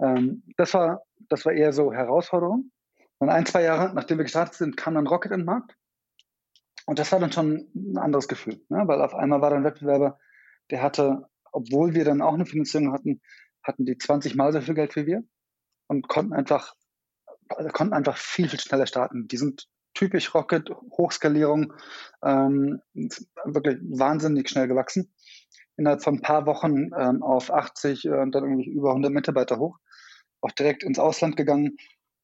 Ähm, das, war, das war eher so Herausforderung. Und ein, zwei Jahre, nachdem wir gestartet sind, kam dann Rocket in den Markt. Und das war dann schon ein anderes Gefühl, ne? weil auf einmal war dann ein Wettbewerber, der hatte, obwohl wir dann auch eine Finanzierung hatten, hatten die 20 Mal so viel Geld wie wir und konnten einfach, also konnten einfach viel, viel schneller starten. Die sind typisch Rocket, Hochskalierung, ähm, wirklich wahnsinnig schnell gewachsen. Innerhalb von ein paar Wochen ähm, auf 80 äh, und dann irgendwie über 100 Mitarbeiter hoch. Auch direkt ins Ausland gegangen.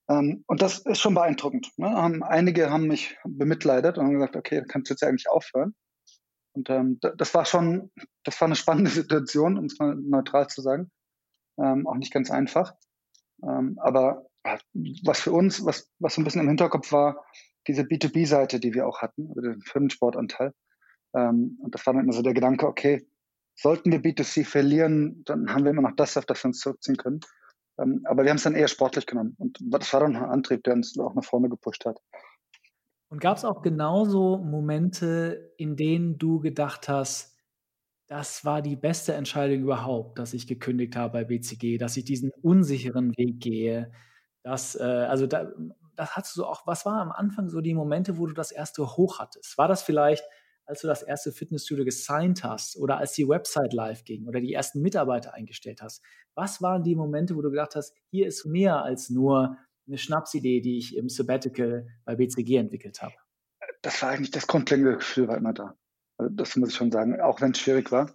Ähm, und das ist schon beeindruckend. Ne? Haben, einige haben mich bemitleidet und haben gesagt, okay, kannst du jetzt ja eigentlich aufhören. Und ähm, das war schon, das war eine spannende Situation, um es mal neutral zu sagen. Ähm, auch nicht ganz einfach. Ähm, aber was für uns, was, was so ein bisschen im Hinterkopf war, diese B2B-Seite, die wir auch hatten, also den Firmensportanteil. Ähm, und das war dann immer so der Gedanke, okay, sollten wir B2C verlieren, dann haben wir immer noch das, auf das wir uns zurückziehen können. Ähm, aber wir haben es dann eher sportlich genommen. Und das war dann ein Antrieb, der uns auch nach vorne gepusht hat. Und gab es auch genauso Momente, in denen du gedacht hast, das war die beste Entscheidung überhaupt, dass ich gekündigt habe bei BCG, dass ich diesen unsicheren Weg gehe. Dass, äh, also da, das hast du auch, was war am Anfang so die Momente, wo du das erste hoch hattest? War das vielleicht als du das erste Fitnessstudio gesigned hast oder als die Website live ging oder die ersten Mitarbeiter eingestellt hast? Was waren die Momente, wo du gedacht hast, hier ist mehr als nur eine Schnapsidee, die ich im Sabbatical bei BCG entwickelt habe? Das war eigentlich das grundlegende Gefühl, war immer da. Also das muss ich schon sagen, auch wenn es schwierig war.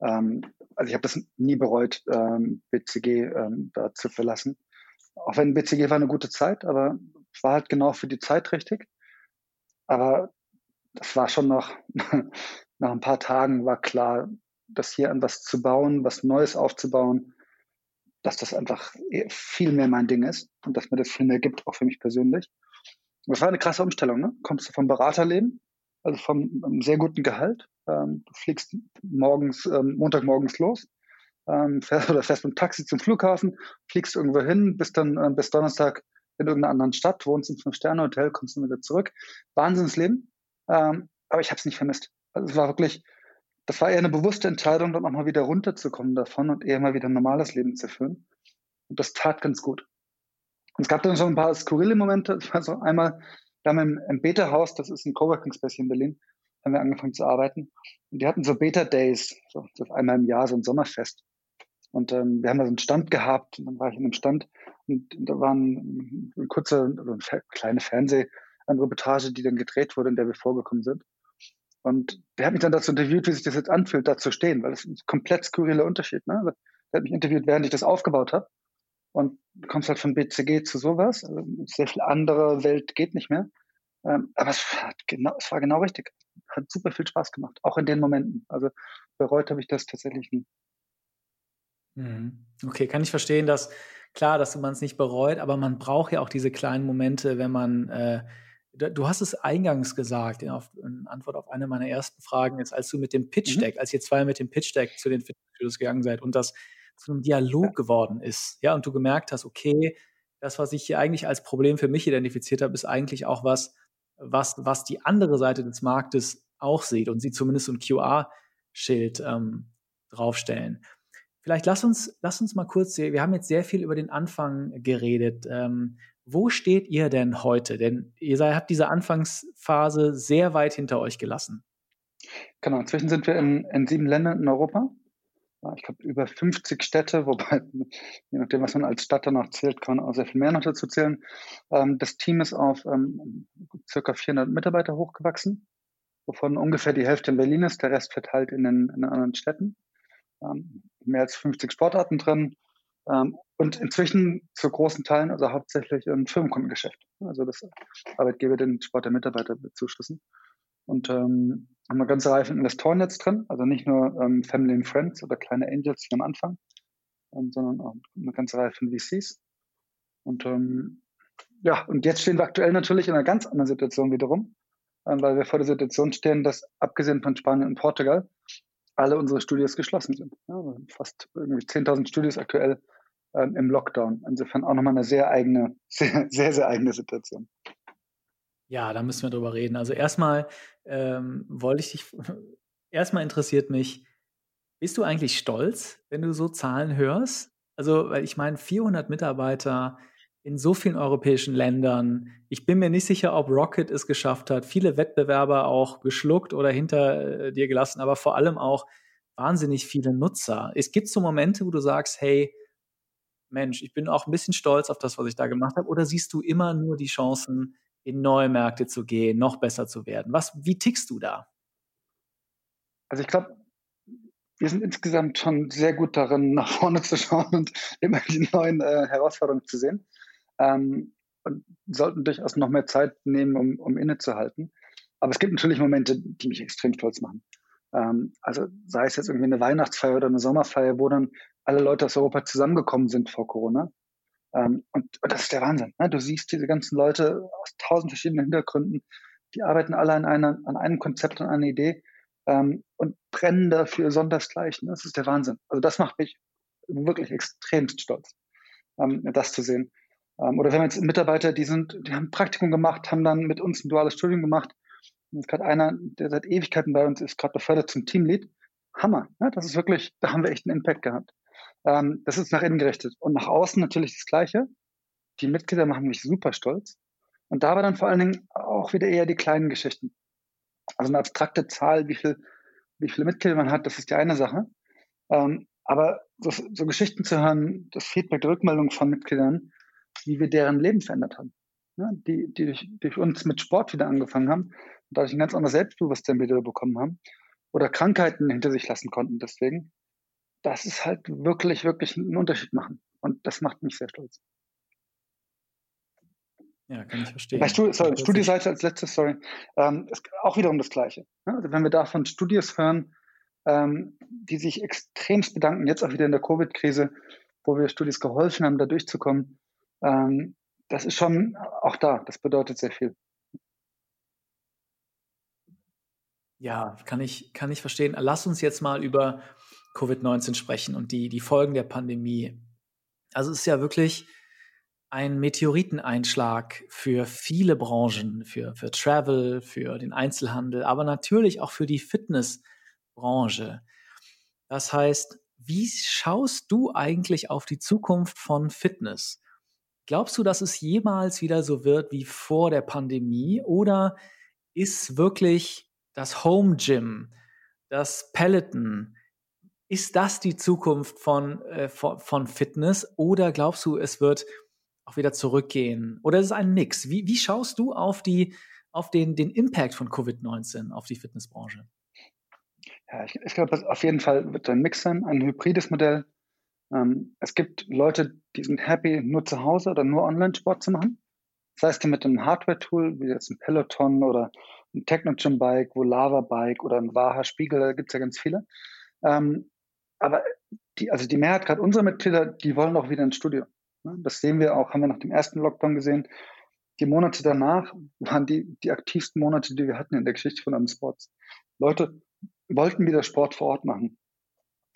Ähm, also ich habe das nie bereut, ähm, BCG ähm, da zu verlassen. Auch wenn BCG war eine gute Zeit, aber war halt genau für die Zeit richtig. Aber das war schon noch, nach ein paar Tagen war klar, dass hier an was zu bauen, was Neues aufzubauen, dass das einfach viel mehr mein Ding ist und dass mir das viel mehr gibt, auch für mich persönlich. Das war eine krasse Umstellung, ne? Kommst du vom Beraterleben, also vom einem sehr guten Gehalt. Ähm, du fliegst morgens, ähm, Montagmorgens los, ähm, fährst oder fährst mit dem Taxi zum Flughafen, fliegst irgendwo hin, bist dann äh, bis Donnerstag in irgendeiner anderen Stadt, wohnst im Fünf-Sterne-Hotel, kommst dann wieder zurück. Wahnsinnsleben. Ähm, aber ich habe es nicht vermisst. Also es war wirklich, das war eher eine bewusste Entscheidung, dann auch mal wieder runterzukommen davon und eher mal wieder ein normales Leben zu führen. Und das tat ganz gut. Und es gab dann schon ein paar skurrile Momente. Also einmal, wir haben im, im Beta-Haus, das ist ein Coworking Space in Berlin, haben wir angefangen zu arbeiten. Und die hatten so Beta-Days, so, so einmal im Jahr, so ein Sommerfest. Und ähm, wir haben da so einen Stand gehabt und dann war ich in einem Stand und, da war ein, ein kurzer, also eine kleine Fernseh, eine Reportage, die dann gedreht wurde, in der wir vorgekommen sind. Und der hat mich dann dazu interviewt, wie sich das jetzt anfühlt, da zu stehen, weil das ist ein komplett skurriler Unterschied. Ne? Der hat mich interviewt, während ich das aufgebaut habe. Und du kommst halt von BCG zu sowas. Also sehr viel andere Welt geht nicht mehr. Ähm, aber es, genau, es war genau richtig. Hat super viel Spaß gemacht, auch in den Momenten. Also bereut habe ich das tatsächlich nie. Mhm. Okay, kann ich verstehen, dass klar, dass man es nicht bereut, aber man braucht ja auch diese kleinen Momente, wenn man äh, Du hast es eingangs gesagt, in, auf, in, Antwort auf eine meiner ersten Fragen ist, als du mit dem Pitch Deck, mhm. als ihr zwei mit dem Pitch Deck zu den Fitnessstudios gegangen seid und das zu einem Dialog ja. geworden ist, ja, und du gemerkt hast, okay, das, was ich hier eigentlich als Problem für mich identifiziert habe, ist eigentlich auch was, was, was die andere Seite des Marktes auch sieht und sie zumindest so ein QR-Schild ähm, draufstellen. Vielleicht lass uns, lass uns mal kurz, wir haben jetzt sehr viel über den Anfang geredet. Ähm, wo steht ihr denn heute? Denn ihr habt diese Anfangsphase sehr weit hinter euch gelassen. Genau, inzwischen sind wir in, in sieben Ländern in Europa. Ich glaube, über 50 Städte, wobei, je nachdem, was man als Stadt danach zählt, kann man auch sehr viel mehr noch dazu zählen. Ähm, das Team ist auf ähm, circa 400 Mitarbeiter hochgewachsen. wovon ungefähr die Hälfte in Berlin ist, der Rest verteilt in den, in anderen Städten. Ähm, mehr als 50 Sportarten drin. Ähm, und inzwischen zu großen Teilen, also hauptsächlich ein Firmenkundengeschäft. Also das Arbeitgeber den Sport der Mitarbeiter bezuschussen. Und ähm, haben eine ganze Reihe von Investoren jetzt drin, also nicht nur ähm, Family and Friends oder kleine Angels wie am Anfang, ähm, sondern auch eine ganze Reihe von VCs. Und ähm, ja, und jetzt stehen wir aktuell natürlich in einer ganz anderen Situation wiederum, äh, weil wir vor der Situation stehen, dass abgesehen von Spanien und Portugal alle unsere Studios geschlossen sind. Ja, fast irgendwie 10.000 Studios aktuell ähm, im Lockdown. Insofern auch nochmal eine sehr eigene, sehr, sehr, sehr eigene Situation. Ja, da müssen wir drüber reden. Also erstmal ähm, wollte ich dich, erstmal interessiert mich, bist du eigentlich stolz, wenn du so Zahlen hörst? Also, weil ich meine, 400 Mitarbeiter in so vielen europäischen Ländern. Ich bin mir nicht sicher, ob Rocket es geschafft hat, viele Wettbewerber auch geschluckt oder hinter äh, dir gelassen, aber vor allem auch wahnsinnig viele Nutzer. Es gibt so Momente, wo du sagst, hey, Mensch, ich bin auch ein bisschen stolz auf das, was ich da gemacht habe, oder siehst du immer nur die Chancen, in neue Märkte zu gehen, noch besser zu werden? Was, wie tickst du da? Also ich glaube, wir sind insgesamt schon sehr gut darin, nach vorne zu schauen und immer die neuen äh, Herausforderungen zu sehen. Ähm, und sollten durchaus noch mehr Zeit nehmen, um, um innezuhalten. Aber es gibt natürlich Momente, die mich extrem stolz machen. Ähm, also sei es jetzt irgendwie eine Weihnachtsfeier oder eine Sommerfeier, wo dann alle Leute aus Europa zusammengekommen sind vor Corona ähm, und, und, das ist der Wahnsinn. Ne? Du siehst diese ganzen Leute aus tausend verschiedenen Hintergründen, die arbeiten alle an, einer, an einem Konzept, an einer Idee ähm, und brennen dafür sondersgleichen. Das ist der Wahnsinn. Also das macht mich wirklich extremst stolz, ähm, das zu sehen. Ähm, oder wir jetzt Mitarbeiter, die sind, die haben Praktikum gemacht, haben dann mit uns ein duales Studium gemacht. Und ist gerade einer, der seit Ewigkeiten bei uns ist, gerade befördert zum Teamlead. Hammer. Ne? Das ist wirklich, da haben wir echt einen Impact gehabt. Ähm, das ist nach innen gerichtet. Und nach außen natürlich das Gleiche. Die Mitglieder machen mich super stolz. Und da war dann vor allen Dingen auch wieder eher die kleinen Geschichten. Also eine abstrakte Zahl, wie viel, wie viele Mitglieder man hat, das ist die eine Sache. Ähm, aber so, so, Geschichten zu hören, das Feedback, die Rückmeldung von Mitgliedern, wie wir deren Leben verändert haben. Ja, die, die durch, durch, uns mit Sport wieder angefangen haben und dadurch ein ganz anderes Selbstbewusstsein wieder bekommen haben oder Krankheiten hinter sich lassen konnten deswegen das ist halt wirklich, wirklich einen Unterschied machen. Und das macht mich sehr stolz. Ja, kann ich verstehen. Bei Studi sorry, Studieseite als letztes, sorry, ähm, ist auch wiederum das Gleiche. Ne? Also wenn wir da von Studios hören, ähm, die sich extremst bedanken, jetzt auch wieder in der Covid-Krise, wo wir Studis geholfen haben, da durchzukommen, ähm, das ist schon auch da, das bedeutet sehr viel. Ja, kann ich, kann ich verstehen. Lass uns jetzt mal über Covid-19 sprechen und die, die Folgen der Pandemie. Also es ist ja wirklich ein Meteoriteneinschlag für viele Branchen, für, für Travel, für den Einzelhandel, aber natürlich auch für die Fitnessbranche. Das heißt, wie schaust du eigentlich auf die Zukunft von Fitness? Glaubst du, dass es jemals wieder so wird wie vor der Pandemie oder ist wirklich das Home Gym, das Peloton, ist das die Zukunft von, äh, von, von, Fitness oder glaubst du, es wird auch wieder zurückgehen? Oder ist es ein Mix? Wie, wie schaust du auf, die, auf den, den Impact von Covid-19 auf die Fitnessbranche? Ja, ich, ich glaube, auf jeden Fall wird ein Mix sein, ein hybrides Modell. Ähm, es gibt Leute, die sind happy, nur zu Hause oder nur Online-Sport zu machen. Das heißt, die mit einem Hardware-Tool, wie jetzt ein Peloton oder ein Technogym-Bike, Volava-Bike oder ein Waha-Spiegel, da gibt es ja ganz viele, ähm, aber die, also die Mehrheit, gerade unserer Mitglieder, die wollen auch wieder ins Studio. Das sehen wir auch, haben wir nach dem ersten Lockdown gesehen. Die Monate danach waren die, die aktivsten Monate, die wir hatten in der Geschichte von einem Sports. Leute wollten wieder Sport vor Ort machen.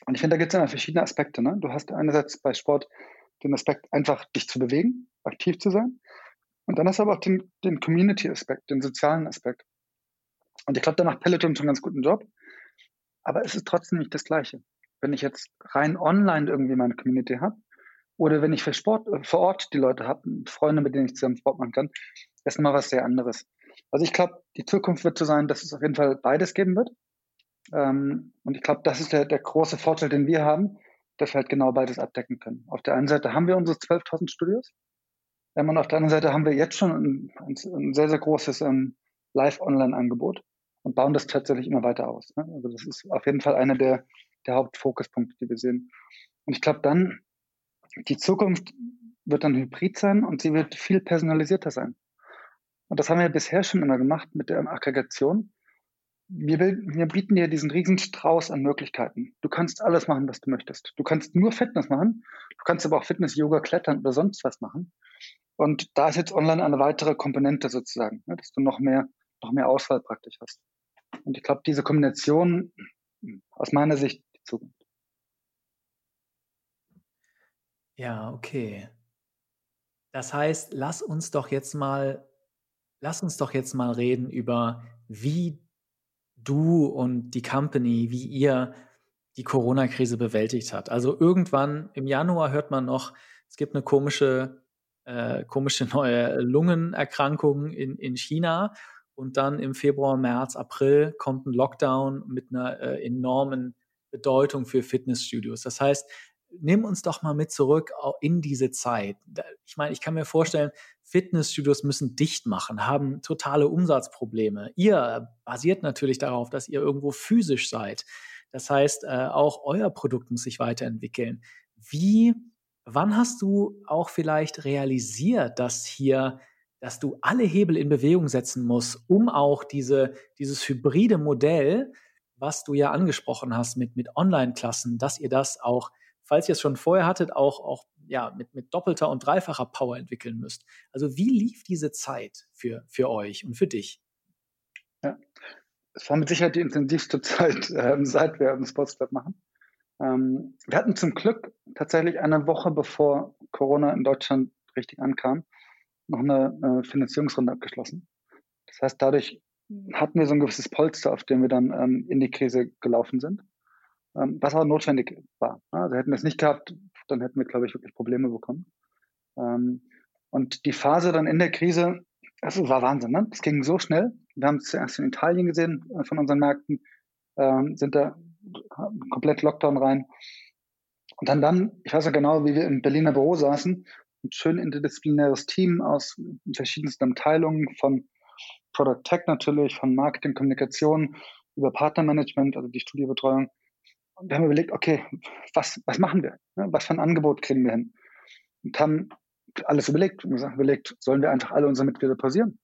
Und ich finde, da gibt es immer verschiedene Aspekte. Ne? Du hast einerseits bei Sport den Aspekt, einfach dich zu bewegen, aktiv zu sein. Und dann hast du aber auch den, den Community-Aspekt, den sozialen Aspekt. Und ich glaube, da macht Peloton schon einen ganz guten Job. Aber es ist trotzdem nicht das Gleiche wenn ich jetzt rein online irgendwie meine Community habe oder wenn ich für Sport äh, vor Ort die Leute habe, Freunde, mit denen ich zusammen Sport machen kann, ist mal was sehr anderes. Also ich glaube, die Zukunft wird so sein, dass es auf jeden Fall beides geben wird. Ähm, und ich glaube, das ist der, der große Vorteil, den wir haben, dass wir halt genau beides abdecken können. Auf der einen Seite haben wir unsere 12.000 Studios ähm, und auf der anderen Seite haben wir jetzt schon ein, ein, sehr, sehr großes ähm, Live-Online-Angebot. und bauen das tatsächlich immer weiter aus. Ne? Also das ist auf jeden Fall einer der, der Hauptfokuspunkte, die wir sehen. Und ich glaube dann, die Zukunft wird dann hybrid sein und sie wird viel personalisierter sein. Und das haben wir bisher schon immer gemacht mit der Aggregation. Wir, wir bieten dir diesen riesen Strauß an Möglichkeiten. Du kannst alles machen, was du möchtest. Du kannst nur Fitness machen. Du kannst aber auch Fitness, Yoga, Klettern oder sonst was machen. Und da ist jetzt online eine weitere Komponente sozusagen, ne, dass du noch mehr, noch mehr Auswahl praktisch hast. Und ich glaube, diese Kombination aus meiner Sicht die Zukunft. Ja, okay. Das heißt, lass uns doch jetzt mal, lass uns doch jetzt mal reden über, wie du und die Company, wie ihr die Corona-Krise bewältigt habt. Also irgendwann im Januar hört man noch, es gibt eine komische, äh, komische neue Lungenerkrankung in, in China. Und dann im Februar, März, April kommt ein Lockdown mit einer äh, enormen Bedeutung für Fitnessstudios. Das heißt, nimm uns doch mal mit zurück in diese Zeit. Ich meine, ich kann mir vorstellen, Fitnessstudios müssen dicht machen, haben totale Umsatzprobleme. Ihr basiert natürlich darauf, dass ihr irgendwo physisch seid. Das heißt, äh, auch euer Produkt muss sich weiterentwickeln. Wie, wann hast du auch vielleicht realisiert, dass hier dass du alle Hebel in Bewegung setzen musst, um auch diese, dieses hybride Modell, was du ja angesprochen hast mit, mit Online-Klassen, dass ihr das auch falls ihr es schon vorher hattet, auch, auch ja, mit, mit doppelter und dreifacher Power entwickeln müsst. Also wie lief diese Zeit für, für euch und für dich? Ja, es war mit Sicherheit die intensivste Zeit, äh, seit wir einen Sportsclub machen. Ähm, wir hatten zum Glück tatsächlich eine Woche bevor Corona in Deutschland richtig ankam, noch eine äh, Finanzierungsrunde abgeschlossen. Das heißt, dadurch hatten wir so ein gewisses Polster, auf dem wir dann ähm, in die Krise gelaufen sind ähm, was auch notwendig war. Also hätten wir es nicht gehabt, dann hätten wir, glaube ich, wirklich Probleme bekommen. Ähm, und die Phase dann in der Krise, das war Wahnsinn. Ne? Das ging so schnell. Wir haben es zuerst in Italien gesehen äh, von unseren Märkten, ähm, sind da komplett Lockdown rein. Und dann, dann, ich weiß ja genau, wie wir im Berliner Büro saßen, ein schön interdisziplinäres Team aus verschiedensten Abteilungen von Product Tech natürlich, von Marketing, Kommunikation, über Partnermanagement, also die Studiebetreuung, und wir haben überlegt, okay, was, was machen wir? Was für ein Angebot kriegen wir hin? Und haben alles überlegt und gesagt, überlegt, sollen wir einfach alle unsere Mitglieder pausieren?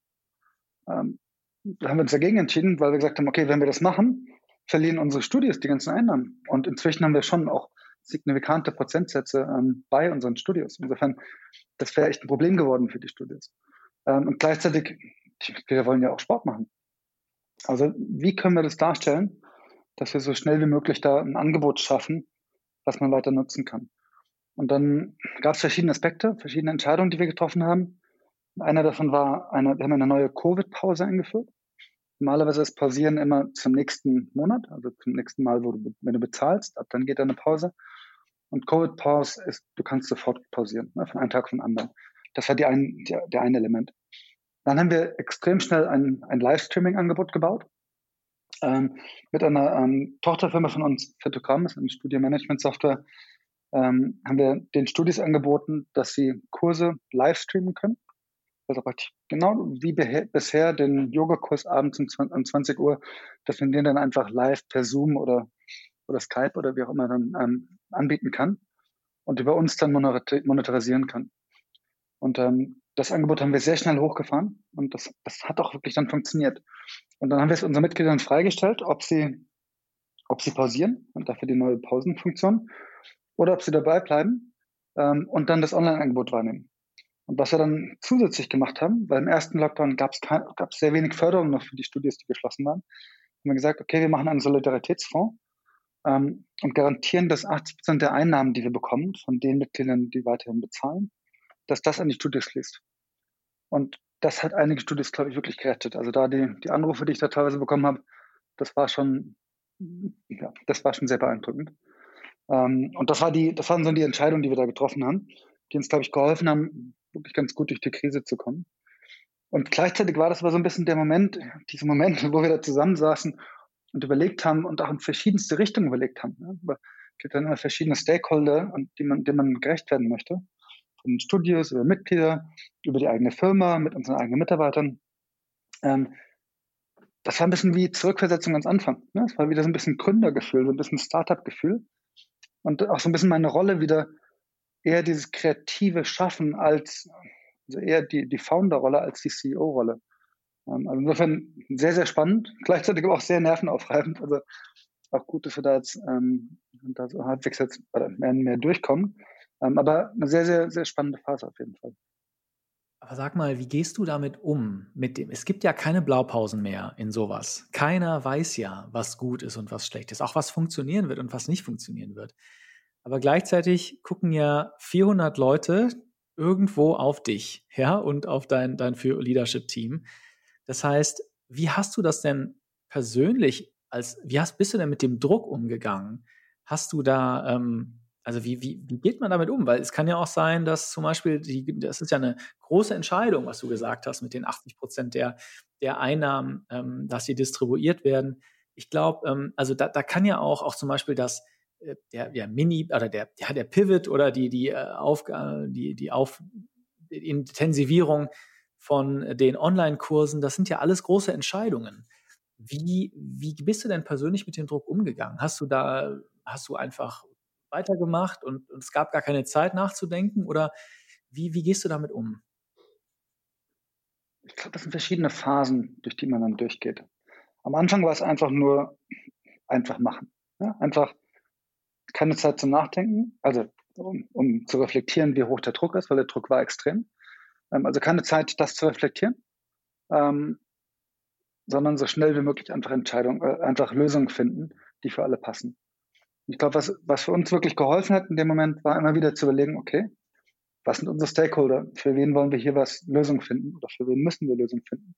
Ähm, da haben wir uns dagegen entschieden, weil wir gesagt haben, okay, wenn wir das machen, verlieren unsere Studios die ganzen Einnahmen. Und inzwischen haben wir schon auch signifikante Prozentsätze ähm, bei unseren Studios. Insofern, das wäre echt ein Problem geworden für die Studios. Ähm, und gleichzeitig, die Mitglieder wollen ja auch Sport machen. Also wie können wir das darstellen, dass wir so schnell wie möglich da ein Angebot schaffen, was man weiter nutzen kann. Und dann gab es verschiedene Aspekte, verschiedene Entscheidungen, die wir getroffen haben. Einer davon war, eine, wir haben eine neue Covid-Pause eingeführt. Normalerweise ist Pausieren immer zum nächsten Monat, also zum nächsten Mal, wo du, wenn du bezahlst, ab dann geht eine Pause. Und Covid-Pause ist, du kannst sofort pausieren, ne, von einem Tag von anderen. Das war die ein, der, der eine Element. Dann haben wir extrem schnell ein, ein Livestreaming-Angebot gebaut ähm, mit einer ähm, Tochterfirma von uns, Fetogramm, ist eine Studio-Management-Software, ähm, haben wir den Studis angeboten, dass sie Kurse live streamen können. Also praktisch genau wie bisher den Yogakurs abends um 20, um 20 Uhr, dass man den dann einfach live per Zoom oder, oder Skype oder wie auch immer dann ähm, anbieten kann und über uns dann monetarisieren kann. Und ähm, das Angebot haben wir sehr schnell hochgefahren und das, das hat auch wirklich dann funktioniert. Und dann haben wir es unseren Mitgliedern freigestellt, ob sie, ob sie pausieren und dafür die neue Pausenfunktion oder ob sie dabei bleiben ähm, und dann das Online-Angebot wahrnehmen. Und was wir dann zusätzlich gemacht haben, weil im ersten Lockdown gab es sehr wenig Förderung noch für die Studios, die geschlossen waren, haben wir gesagt, okay, wir machen einen Solidaritätsfonds ähm, und garantieren, dass 80 Prozent der Einnahmen, die wir bekommen, von den Mitgliedern, die weiterhin bezahlen, dass das an die Studios fließt. Und das hat einige Studios, glaube ich, wirklich gerettet. Also da die, die Anrufe, die ich da teilweise bekommen habe, das war schon, ja, das war schon sehr beeindruckend. Ähm, und das war die, das waren so die Entscheidungen, die wir da getroffen haben, die uns, glaube ich, geholfen haben, wirklich ganz gut durch die Krise zu kommen. Und gleichzeitig war das aber so ein bisschen der Moment, diese Momente, wo wir da zusammensaßen und überlegt haben und auch in verschiedenste Richtungen überlegt haben. Ja. Es gibt dann immer verschiedene Stakeholder, die man, denen man gerecht werden möchte von Studios, über Mitglieder, über die eigene Firma, mit unseren eigenen Mitarbeitern. Ähm, das war ein bisschen wie Zurückversetzung ans Anfang. Ne? Es war wieder so ein bisschen Gründergefühl, so ein bisschen Startup-Gefühl. Und auch so ein bisschen meine Rolle wieder eher dieses kreative Schaffen als, also eher die, die Founder-Rolle als die CEO-Rolle. Ähm, also insofern sehr, sehr spannend, gleichzeitig aber auch sehr nervenaufreibend. Also auch gut, dass wir da jetzt ähm, da so halbwegs jetzt mehr, mehr durchkommen. Ähm, aber eine sehr, sehr, sehr spannende Phase auf jeden Fall. Aber sag mal, wie gehst du damit um? Mit dem, es gibt ja keine Blaupausen mehr in sowas. Keiner weiß ja, was gut ist und was schlecht ist, auch was funktionieren wird und was nicht funktionieren wird. Aber gleichzeitig gucken ja 400 Leute irgendwo auf dich, ja, und auf dein, dein Leadership-Team. Das heißt, wie hast du das denn persönlich als, wie hast, bist du denn mit dem Druck umgegangen? Hast du da, ähm, also wie, wie, wie geht man damit um? Weil es kann ja auch sein, dass zum Beispiel, die, das ist ja eine große Entscheidung, was du gesagt hast, mit den 80 Prozent der, der Einnahmen, ähm, dass sie distribuiert werden. Ich glaube, ähm, also da, da kann ja auch, auch zum Beispiel das, äh, der, der Mini oder der, ja, der Pivot oder die, die, äh, auf, die, die auf die Intensivierung von den Online-Kursen, das sind ja alles große Entscheidungen. Wie, wie bist du denn persönlich mit dem Druck umgegangen? Hast du da, hast du einfach weitergemacht und, und es gab gar keine Zeit nachzudenken? Oder wie, wie gehst du damit um? Ich glaube, das sind verschiedene Phasen, durch die man dann durchgeht. Am Anfang war es einfach nur einfach machen. Ja? Einfach keine Zeit zum Nachdenken, also um, um, zu reflektieren, wie hoch der Druck ist, weil der Druck war extrem. Ähm, also keine Zeit, das zu reflektieren, ähm, sondern so schnell wie möglich einfach Entscheidungen, äh, einfach Lösungen finden, die für alle passen. Ich glaube, was, was für uns wirklich geholfen hat in dem Moment, war immer wieder zu überlegen, okay, was sind unsere Stakeholder? Für wen wollen wir hier was Lösung finden oder für wen müssen wir Lösung finden?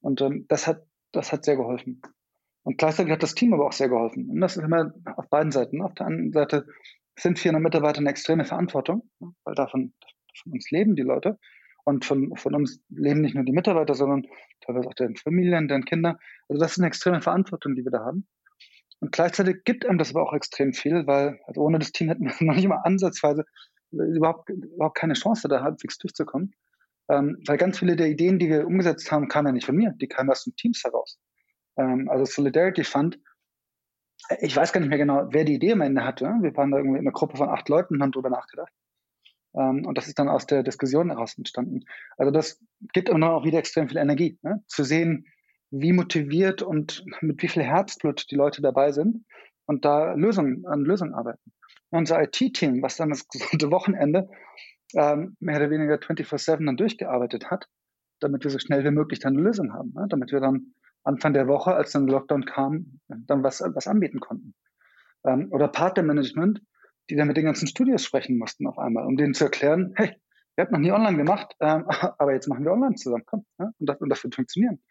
Und ähm, das hat, das hat sehr geholfen. Und gleichzeitig hat das Team aber auch sehr geholfen. Und das ist immer auf beiden Seiten. Auf der einen Seite sind 400 Mitarbeiter eine extreme Verantwortung, weil davon, von uns leben die Leute. Und von, von uns leben nicht nur die Mitarbeiter, sondern teilweise auch deren Familien, deren Kinder. Also das ist eine extreme Verantwortung, die wir da haben. Und gleichzeitig gibt einem das aber auch extrem viel, weil also ohne das Team hätten wir noch nicht mal ansatzweise überhaupt, überhaupt keine Chance, da halbwegs durchzukommen. Ähm, weil ganz viele der Ideen, die wir umgesetzt haben, kamen ja nicht von mir, die kamen aus den Teams heraus. Ähm, also Solidarity Fund, ich weiß gar nicht mehr genau, wer die Idee am Ende hatte. Wir waren da irgendwie in einer Gruppe von acht Leuten und haben darüber nachgedacht. Ähm, und das ist dann aus der Diskussion heraus entstanden. Also das gibt immer auch wieder extrem viel Energie, ne? zu sehen, wie motiviert und mit wie viel Herzblut die Leute dabei sind und da Lösungen, an Lösungen arbeiten. Unser IT-Team, was dann das gesamte Wochenende ähm, mehr oder weniger 24-7 dann durchgearbeitet hat, damit wir so schnell wie möglich dann eine Lösung haben, ne? damit wir dann Anfang der Woche, als dann Lockdown kam, dann was, was anbieten konnten. Ähm, oder Partnermanagement, die dann mit den ganzen Studios sprechen mussten auf einmal, um denen zu erklären, hey, wir haben noch nie online gemacht, ähm, aber jetzt machen wir online zusammen, komm, das, und das wird funktionieren.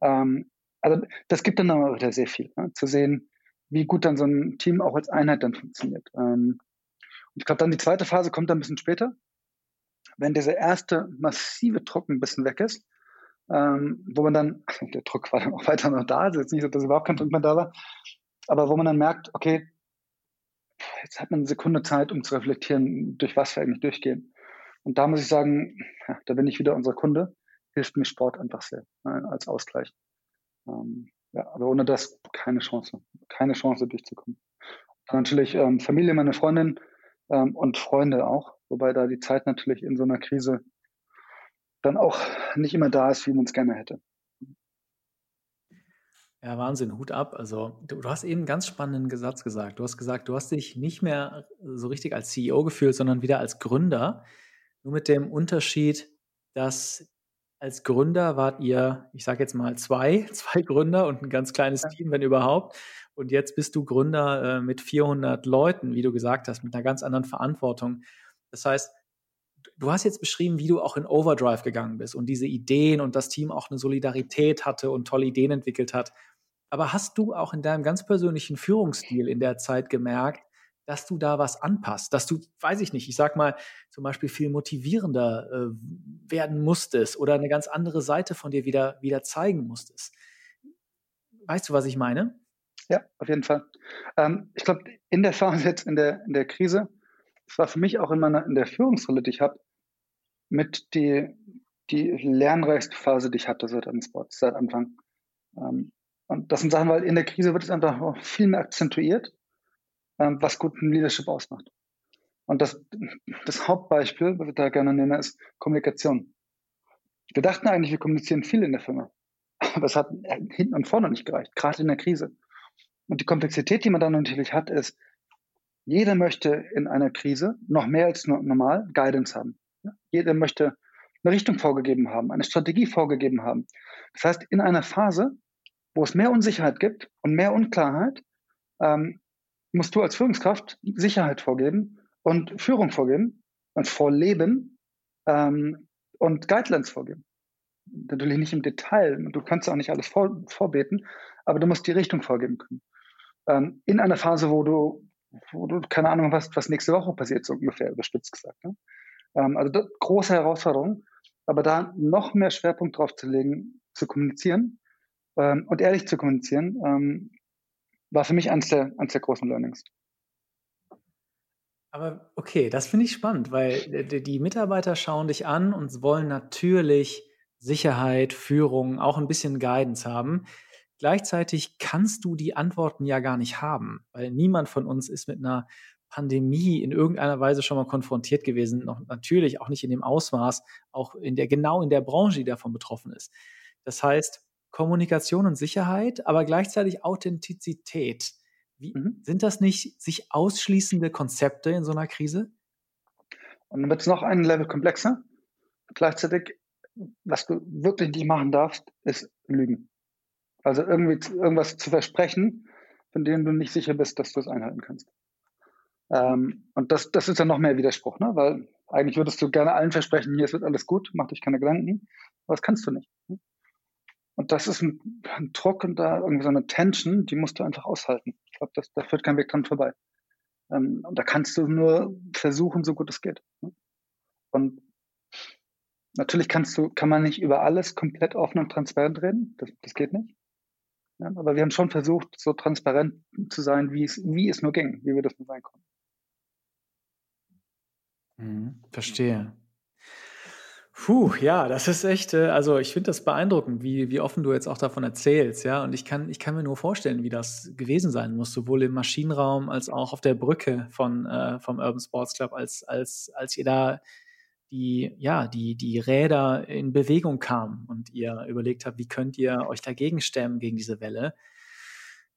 Ähm, also das gibt dann aber wieder sehr viel, ne? zu sehen, wie gut dann so ein Team auch als Einheit dann funktioniert. Ähm, und ich glaube, dann die zweite Phase kommt dann ein bisschen später, wenn dieser erste massive Druck ein bisschen weg ist, ähm, wo man dann, der Druck war dann auch weiter noch da, also jetzt nicht so, dass überhaupt kein Druck mehr da war, aber wo man dann merkt, okay, jetzt hat man eine Sekunde Zeit, um zu reflektieren, durch was wir eigentlich durchgehen. Und da muss ich sagen, ja, da bin ich wieder unser Kunde, hilft mir Sport einfach sehr äh, als Ausgleich. Ähm, ja, aber ohne das keine Chance, keine Chance durchzukommen. Dann natürlich ähm, Familie, meine Freundin ähm, und Freunde auch, wobei da die Zeit natürlich in so einer Krise dann auch nicht immer da ist, wie man es gerne hätte. Ja, Wahnsinn, Hut ab. Also, du, du, hast eben einen ganz spannenden Satz gesagt. Du hast gesagt, du hast dich nicht mehr so richtig als CEO gefühlt, sondern wieder als Gründer. Nur mit dem Unterschied, dass als Gründer wart ihr, ich sage jetzt mal zwei, zwei Gründer und ein ganz kleines. Team, wenn überhaupt. Und jetzt bist du Gründer äh, mit 400 Leuten, wie du gesagt hast, mit einer ganz anderen Verantwortung. Das heißt, du hast jetzt beschrieben, wie du auch in Overdrive gegangen bist und diese Ideen und das Team auch eine Solidarität hatte und tolle Ideen entwickelt hat. Aber hast du auch in deinem ganz persönlichen Führungsstil in der Zeit gemerkt, dass du da was anpasst, dass du, weiß ich nicht, ich sag mal, zum Beispiel viel motivierender äh, werden musstest oder eine ganz andere Seite von dir wieder, wieder zeigen musstest. Weißt du, was ich meine? Ja, auf jeden Fall. Ähm, ich glaube, in der Phase jetzt, in der, in der Krise, es war für mich auch in meiner, in der Führungsrolle, die ich habe, mit die, die lernreichste Phase, die ich hatte seit einem Sport, seit Anfang. Ähm, und das sind Sachen, weil in der Krise wird es einfach viel mehr akzentuiert, was guten Leadership ausmacht. Und das, das Hauptbeispiel, was ich da gerne nenne, ist Kommunikation. Wir dachten eigentlich, wir kommunizieren viel in der Firma. Aber es hat hinten und vorne nicht gereicht, gerade in der Krise. Und die Komplexität, die man dann natürlich hat, ist, jeder möchte in einer Krise noch mehr als normal Guidance haben. Jeder möchte eine Richtung vorgegeben haben, eine Strategie vorgegeben haben. Das heißt, in einer Phase, wo es mehr Unsicherheit gibt und mehr Unklarheit, ähm, musst du als Führungskraft Sicherheit vorgeben und Führung vorgeben und vorleben ähm, und Guidelines vorgeben. Natürlich nicht im Detail, du kannst auch nicht alles vor, vorbeten, aber du musst die Richtung vorgeben können. Ähm, in einer Phase, wo du, wo du keine Ahnung hast, was nächste Woche passiert, so ungefähr überspitzt gesagt. Ne? Ähm, also das, große Herausforderung, aber da noch mehr Schwerpunkt drauf zu legen, zu kommunizieren ähm, und ehrlich zu kommunizieren, ähm, war für mich eines der, eines der großen Learnings. Aber okay, das finde ich spannend, weil die Mitarbeiter schauen dich an und wollen natürlich Sicherheit, Führung, auch ein bisschen Guidance haben. Gleichzeitig kannst du die Antworten ja gar nicht haben, weil niemand von uns ist mit einer Pandemie in irgendeiner Weise schon mal konfrontiert gewesen. Noch natürlich auch nicht in dem Ausmaß, auch in der, genau in der Branche, die davon betroffen ist. Das heißt, Kommunikation und Sicherheit, aber gleichzeitig Authentizität. Wie, mhm. Sind das nicht sich ausschließende Konzepte in so einer Krise? Und dann wird es noch ein Level komplexer. Gleichzeitig, was du wirklich nicht machen darfst, ist lügen. Also irgendwie irgendwas zu versprechen, von dem du nicht sicher bist, dass du es einhalten kannst. Ähm, und das, das ist dann noch mehr Widerspruch, ne? weil eigentlich würdest du gerne allen versprechen, hier es wird alles gut, mach dich keine Gedanken, aber das kannst du nicht. Ne? Und das ist ein, ein Druck und da irgendwie so eine Tension, die musst du einfach aushalten. Ich glaube, da führt kein Weg dran vorbei. Ähm, und da kannst du nur versuchen, so gut es geht. Ne? Und natürlich kannst du, kann man nicht über alles komplett offen und transparent reden. Das, das geht nicht. Ja, aber wir haben schon versucht, so transparent zu sein, wie es, wie es nur ging, wie wir das nur sein konnten. Mhm, verstehe. Puh, ja, das ist echt, äh, also ich finde das beeindruckend, wie, wie offen du jetzt auch davon erzählst, ja. Und ich kann, ich kann mir nur vorstellen, wie das gewesen sein muss, sowohl im Maschinenraum als auch auf der Brücke von, äh, vom Urban Sports Club, als, als, als ihr da die, ja, die, die Räder in Bewegung kamen und ihr überlegt habt, wie könnt ihr euch dagegen stemmen, gegen diese Welle.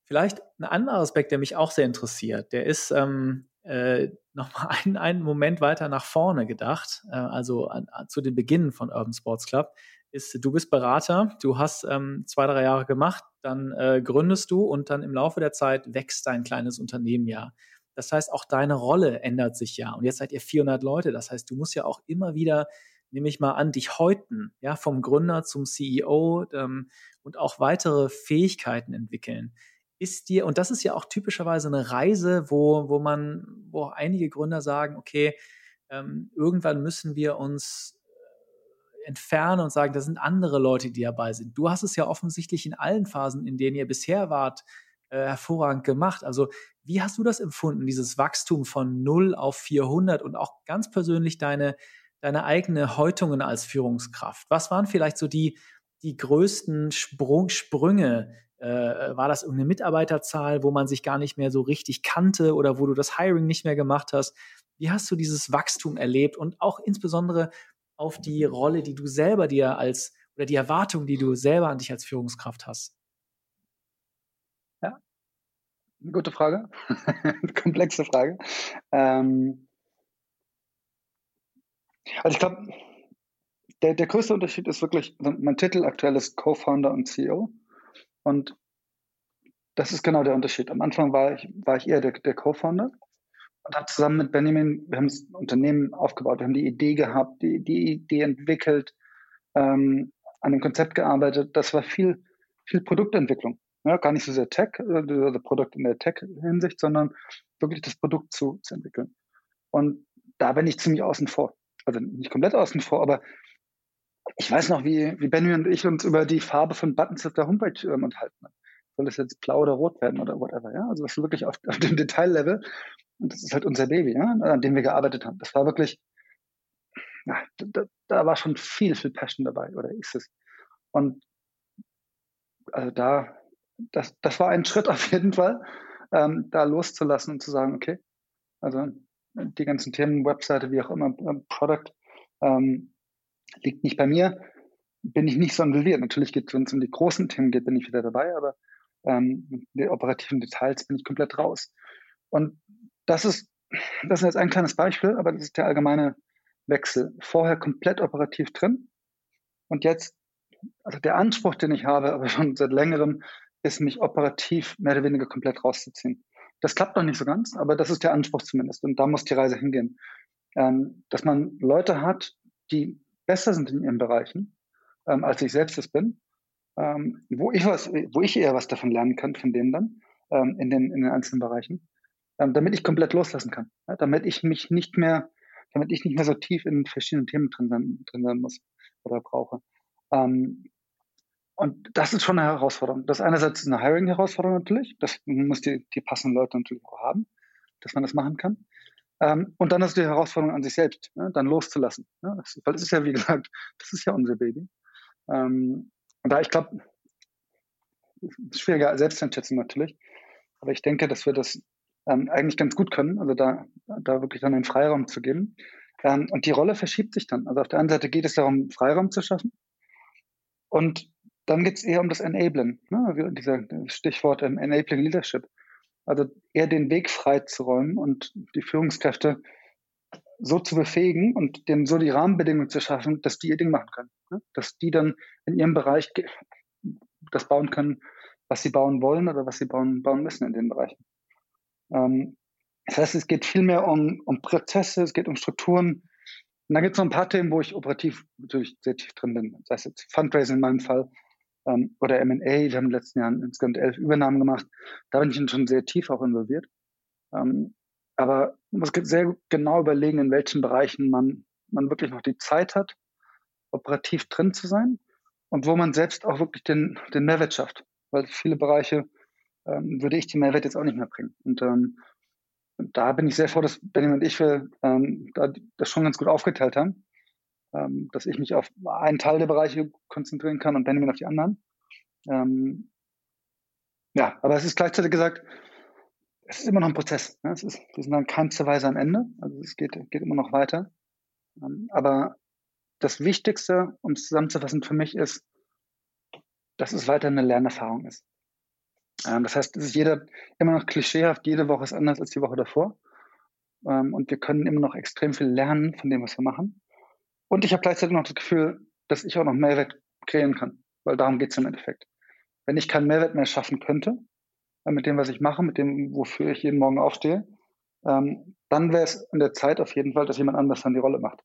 Vielleicht ein anderer Aspekt, der mich auch sehr interessiert, der ist, ähm, äh, nochmal einen, einen Moment weiter nach vorne gedacht, äh, also an, zu den Beginn von Urban Sports Club, ist, du bist Berater, du hast ähm, zwei, drei Jahre gemacht, dann äh, gründest du und dann im Laufe der Zeit wächst dein kleines Unternehmen ja. Das heißt, auch deine Rolle ändert sich ja. Und jetzt seid ihr 400 Leute. Das heißt, du musst ja auch immer wieder, nehme ich mal an, dich häuten, ja, vom Gründer zum CEO ähm, und auch weitere Fähigkeiten entwickeln ist dir, und das ist ja auch typischerweise eine Reise, wo, wo man, wo einige Gründer sagen, okay, ähm, irgendwann müssen wir uns äh, entfernen und sagen, das sind andere Leute, die dabei sind. Du hast es ja offensichtlich in allen Phasen, in denen ihr bisher wart, äh, hervorragend gemacht. Also wie hast du das empfunden, dieses Wachstum von 0 auf 400 und auch ganz persönlich deine, deine eigene Häutungen als Führungskraft? Was waren vielleicht so die, die größten Sprung, Sprünge, äh, war das irgendeine Mitarbeiterzahl, wo man sich gar nicht mehr so richtig kannte oder wo du das Hiring nicht mehr gemacht hast? Wie hast du dieses Wachstum erlebt und auch insbesondere auf die Rolle, die du selber dir als oder die Erwartung, die du selber an dich als Führungskraft hast? Ja, gute Frage, komplexe Frage. Ähm also ich glaube, der, der größte Unterschied ist wirklich, also mein Titel aktuell ist Co-Founder und CEO. Und das ist genau der Unterschied. Am Anfang war ich, war ich eher der, der Co-Founder und habe zusammen mit Benjamin, wir haben das Unternehmen aufgebaut, wir haben die Idee gehabt, die, die Idee entwickelt, ähm, an dem Konzept gearbeitet. Das war viel, viel Produktentwicklung. Ja, gar nicht so sehr Tech, also Produkt in der Tech-Hinsicht, sondern wirklich das Produkt zu, zu entwickeln. Und da bin ich ziemlich außen vor. Also nicht komplett außen vor, aber ich weiß noch, wie, wie Benny und ich uns über die Farbe von Buttons auf der Homepage ähm, unterhalten. Soll das jetzt blau oder rot werden oder whatever, ja? Also das ist wirklich auf, auf dem Detaillevel. Und das ist halt unser Baby, ja, an dem wir gearbeitet haben. Das war wirklich, ja, da, da war schon viel, viel Passion dabei, oder ist es. Und also da, das, das war ein Schritt auf jeden Fall, ähm, da loszulassen und zu sagen, okay, also die ganzen Themen, Webseite, wie auch immer, Product, ähm, liegt nicht bei mir, bin ich nicht so involviert. Natürlich geht, wenn es um die großen Themen geht, bin ich wieder dabei, aber ähm, die operativen Details bin ich komplett raus. Und das ist, das ist jetzt ein kleines Beispiel, aber das ist der allgemeine Wechsel. Vorher komplett operativ drin und jetzt, also der Anspruch, den ich habe, aber schon seit längerem, ist, mich operativ mehr oder weniger komplett rauszuziehen. Das klappt noch nicht so ganz, aber das ist der Anspruch zumindest. Und da muss die Reise hingehen. Ähm, dass man Leute hat, die besser sind in ihren Bereichen, ähm, als ich selbst es bin, ähm, wo ich was, wo ich eher was davon lernen kann von denen dann, ähm, in, den, in den einzelnen Bereichen, ähm, damit ich komplett loslassen kann. Ja, damit ich mich nicht mehr, damit ich nicht mehr so tief in verschiedenen Themen drin sein, drin sein muss oder brauche. Ähm, und das ist schon eine Herausforderung. Das einerseits ist eine Hiring-Herausforderung natürlich. Das muss die, die passenden Leute natürlich auch haben, dass man das machen kann. Ähm, und dann ist die Herausforderung an sich selbst, ne, dann loszulassen. Ne? Das, weil das ist ja, wie gesagt, das ist ja unser Baby. Ähm, und da, ich glaube, schwieriger Selbsteinschätzung natürlich. Aber ich denke, dass wir das ähm, eigentlich ganz gut können, also da, da wirklich dann einen Freiraum zu geben. Ähm, und die Rolle verschiebt sich dann. Also auf der einen Seite geht es darum, Freiraum zu schaffen. Und dann geht es eher um das Enablen, ne? also dieser Stichwort ähm, Enabling Leadership. Also eher den Weg freizuräumen und die Führungskräfte so zu befähigen und denen so die Rahmenbedingungen zu schaffen, dass die ihr Ding machen können. Ne? Dass die dann in ihrem Bereich das bauen können, was sie bauen wollen oder was sie bauen, bauen müssen in den Bereichen. Ähm, das heißt, es geht viel mehr um, um Prozesse, es geht um Strukturen. Und dann gibt es noch ein paar Themen, wo ich operativ natürlich sehr tief drin bin. Das heißt jetzt Fundraising in meinem Fall ähm, oder M&A. Wir haben in den letzten Jahren insgesamt elf Übernahmen gemacht. Da bin ich schon sehr tief auch involviert. Ähm, aber man muss sehr genau überlegen, in welchen Bereichen man, man wirklich noch die Zeit hat, operativ drin zu sein und wo man selbst auch wirklich den, den Mehrwert schafft. Weil viele Bereiche ähm, würde ich den Mehrwert jetzt auch nicht mehr bringen. Und ähm, da bin ich sehr froh, dass Benjamin und ich ähm, da, das schon ganz gut aufgeteilt haben, ähm, dass ich mich auf einen Teil der Bereiche konzentrieren kann und Benjamin auf die anderen. Ähm, ja, aber es ist gleichzeitig gesagt, es ist immer noch ein Prozess. Ne? Es ist, wir sind dann keinster Weise am Ende. Also es geht, geht immer noch weiter. Ähm, aber das Wichtigste, um es zusammenzufassen für mich, ist, dass es weiter eine Lernerfahrung ist. Ähm, das heißt, es ist jeder immer noch klischeehaft, jede Woche ist anders als die Woche davor. Ähm, und wir können immer noch extrem viel lernen von dem, was wir machen. Und ich habe gleichzeitig noch das Gefühl, dass ich auch noch Mehrwert kreieren kann, weil darum geht es im Endeffekt. Wenn ich keinen Mehrwert mehr schaffen könnte, äh, mit dem, was ich mache, mit dem, wofür ich jeden Morgen aufstehe, ähm, dann wäre es in der Zeit auf jeden Fall, dass jemand anders dann die Rolle macht.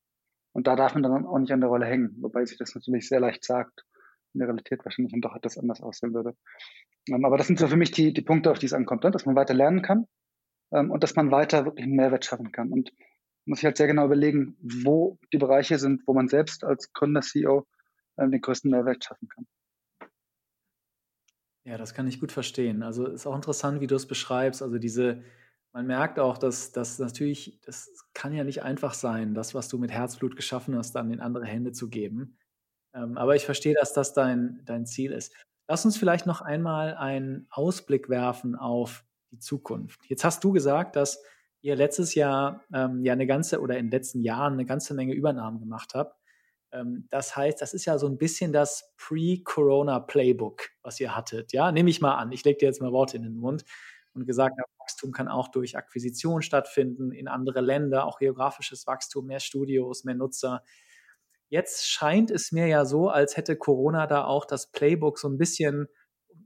Und da darf man dann auch nicht an der Rolle hängen, wobei sich das natürlich sehr leicht sagt, in der Realität wahrscheinlich dann doch etwas anders aussehen würde. Ähm, aber das sind so für mich die, die Punkte, auf die es ankommt, ne? dass man weiter lernen kann ähm, und dass man weiter wirklich einen Mehrwert schaffen kann. Und muss ich halt sehr genau überlegen, wo die Bereiche sind, wo man selbst als Gründer, CEO ähm, den größten Mehrwert schaffen kann. Ja, das kann ich gut verstehen. Also ist auch interessant, wie du es beschreibst. Also diese man merkt auch, dass das natürlich, das kann ja nicht einfach sein, das, was du mit Herzblut geschaffen hast, dann in andere Hände zu geben. Ähm, aber ich verstehe, dass das dein, dein Ziel ist. Lass uns vielleicht noch einmal einen Ausblick werfen auf die Zukunft. Jetzt hast du gesagt, dass ihr letztes Jahr ähm, ja eine ganze oder in den letzten Jahren eine ganze Menge Übernahmen gemacht habt. Ähm, das heißt, das ist ja so ein bisschen das Pre-Corona-Playbook, was ihr hattet. Ja, nehme ich mal an. Ich lege dir jetzt mal Worte in den Mund und gesagt habe, Wachstum kann auch durch Akquisition stattfinden in andere Länder, auch geografisches Wachstum, mehr Studios, mehr Nutzer. Jetzt scheint es mir ja so, als hätte Corona da auch das Playbook so ein bisschen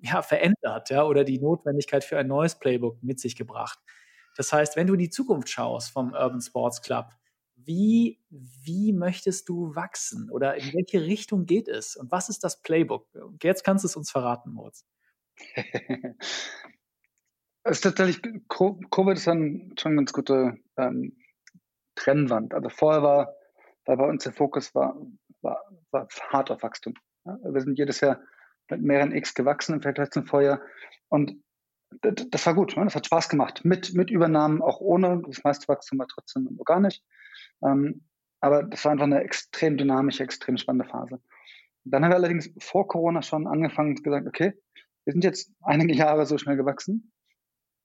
ja, verändert ja, oder die Notwendigkeit für ein neues Playbook mit sich gebracht. Das heißt, wenn du die Zukunft schaust vom Urban Sports Club, wie, wie möchtest du wachsen oder in welche Richtung geht es und was ist das Playbook? Jetzt kannst du es uns verraten, Moritz. Es ist tatsächlich, Covid ist dann schon eine ganz gute ähm, Trennwand. Also vorher war, war bei uns der Fokus war, war, war hart auf Wachstum. Ja? Wir sind jedes Jahr mit mehreren X gewachsen im Vergleich zum Vorjahr. Und das, war gut, ne? das hat Spaß gemacht. Mit, mit Übernahmen, auch ohne. Das meiste Wachstum war trotzdem organisch. Ähm, aber das war einfach eine extrem dynamische, extrem spannende Phase. Dann haben wir allerdings vor Corona schon angefangen und gesagt, okay, wir sind jetzt einige Jahre so schnell gewachsen.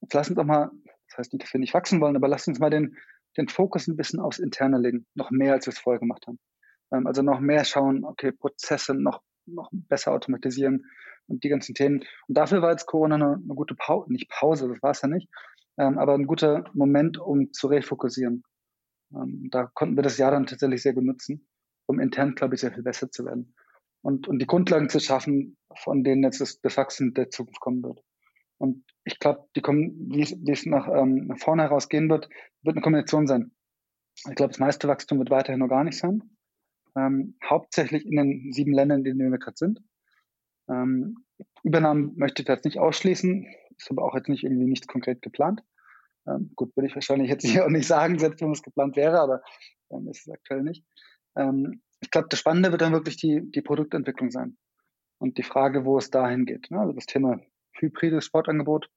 Jetzt lass uns doch mal, das heißt nicht, dass wir nicht wachsen wollen, aber lass uns mal den, den Fokus ein bisschen aufs Interne legen. Noch mehr, als wir es vorher gemacht haben. Ähm, also noch mehr schauen, okay, Prozesse noch, noch besser automatisieren und die ganzen Themen. Und dafür war jetzt Corona eine, eine gute Pause, nicht Pause, das war es ja nicht, ähm, aber ein guter Moment, um zu refokussieren. Ähm, da konnten wir das Jahr dann tatsächlich sehr gut nutzen, um intern, glaube ich, sehr viel besser zu werden. Und, und die Grundlagen zu schaffen, von denen jetzt das, das Wachstum der Zukunft kommen wird. Und ich glaube, die kommen, wie es, wie es nach, ähm, nach vorne heraus gehen wird, wird eine Kombination sein. Ich glaube, das meiste Wachstum wird weiterhin noch gar nicht sein. Ähm, hauptsächlich in den sieben Ländern, in denen wir gerade sind. Ähm, Übernahmen möchte ich jetzt nicht ausschließen, ist aber auch jetzt nicht irgendwie nichts konkret geplant. Ähm, gut, würde ich wahrscheinlich jetzt hier auch nicht sagen, selbst wenn es geplant wäre, aber ähm, ist es aktuell nicht. Ähm, ich glaube, das Spannende wird dann wirklich die, die Produktentwicklung sein und die Frage, wo es dahin geht. Ne? Also das Thema hybrides Sportangebot,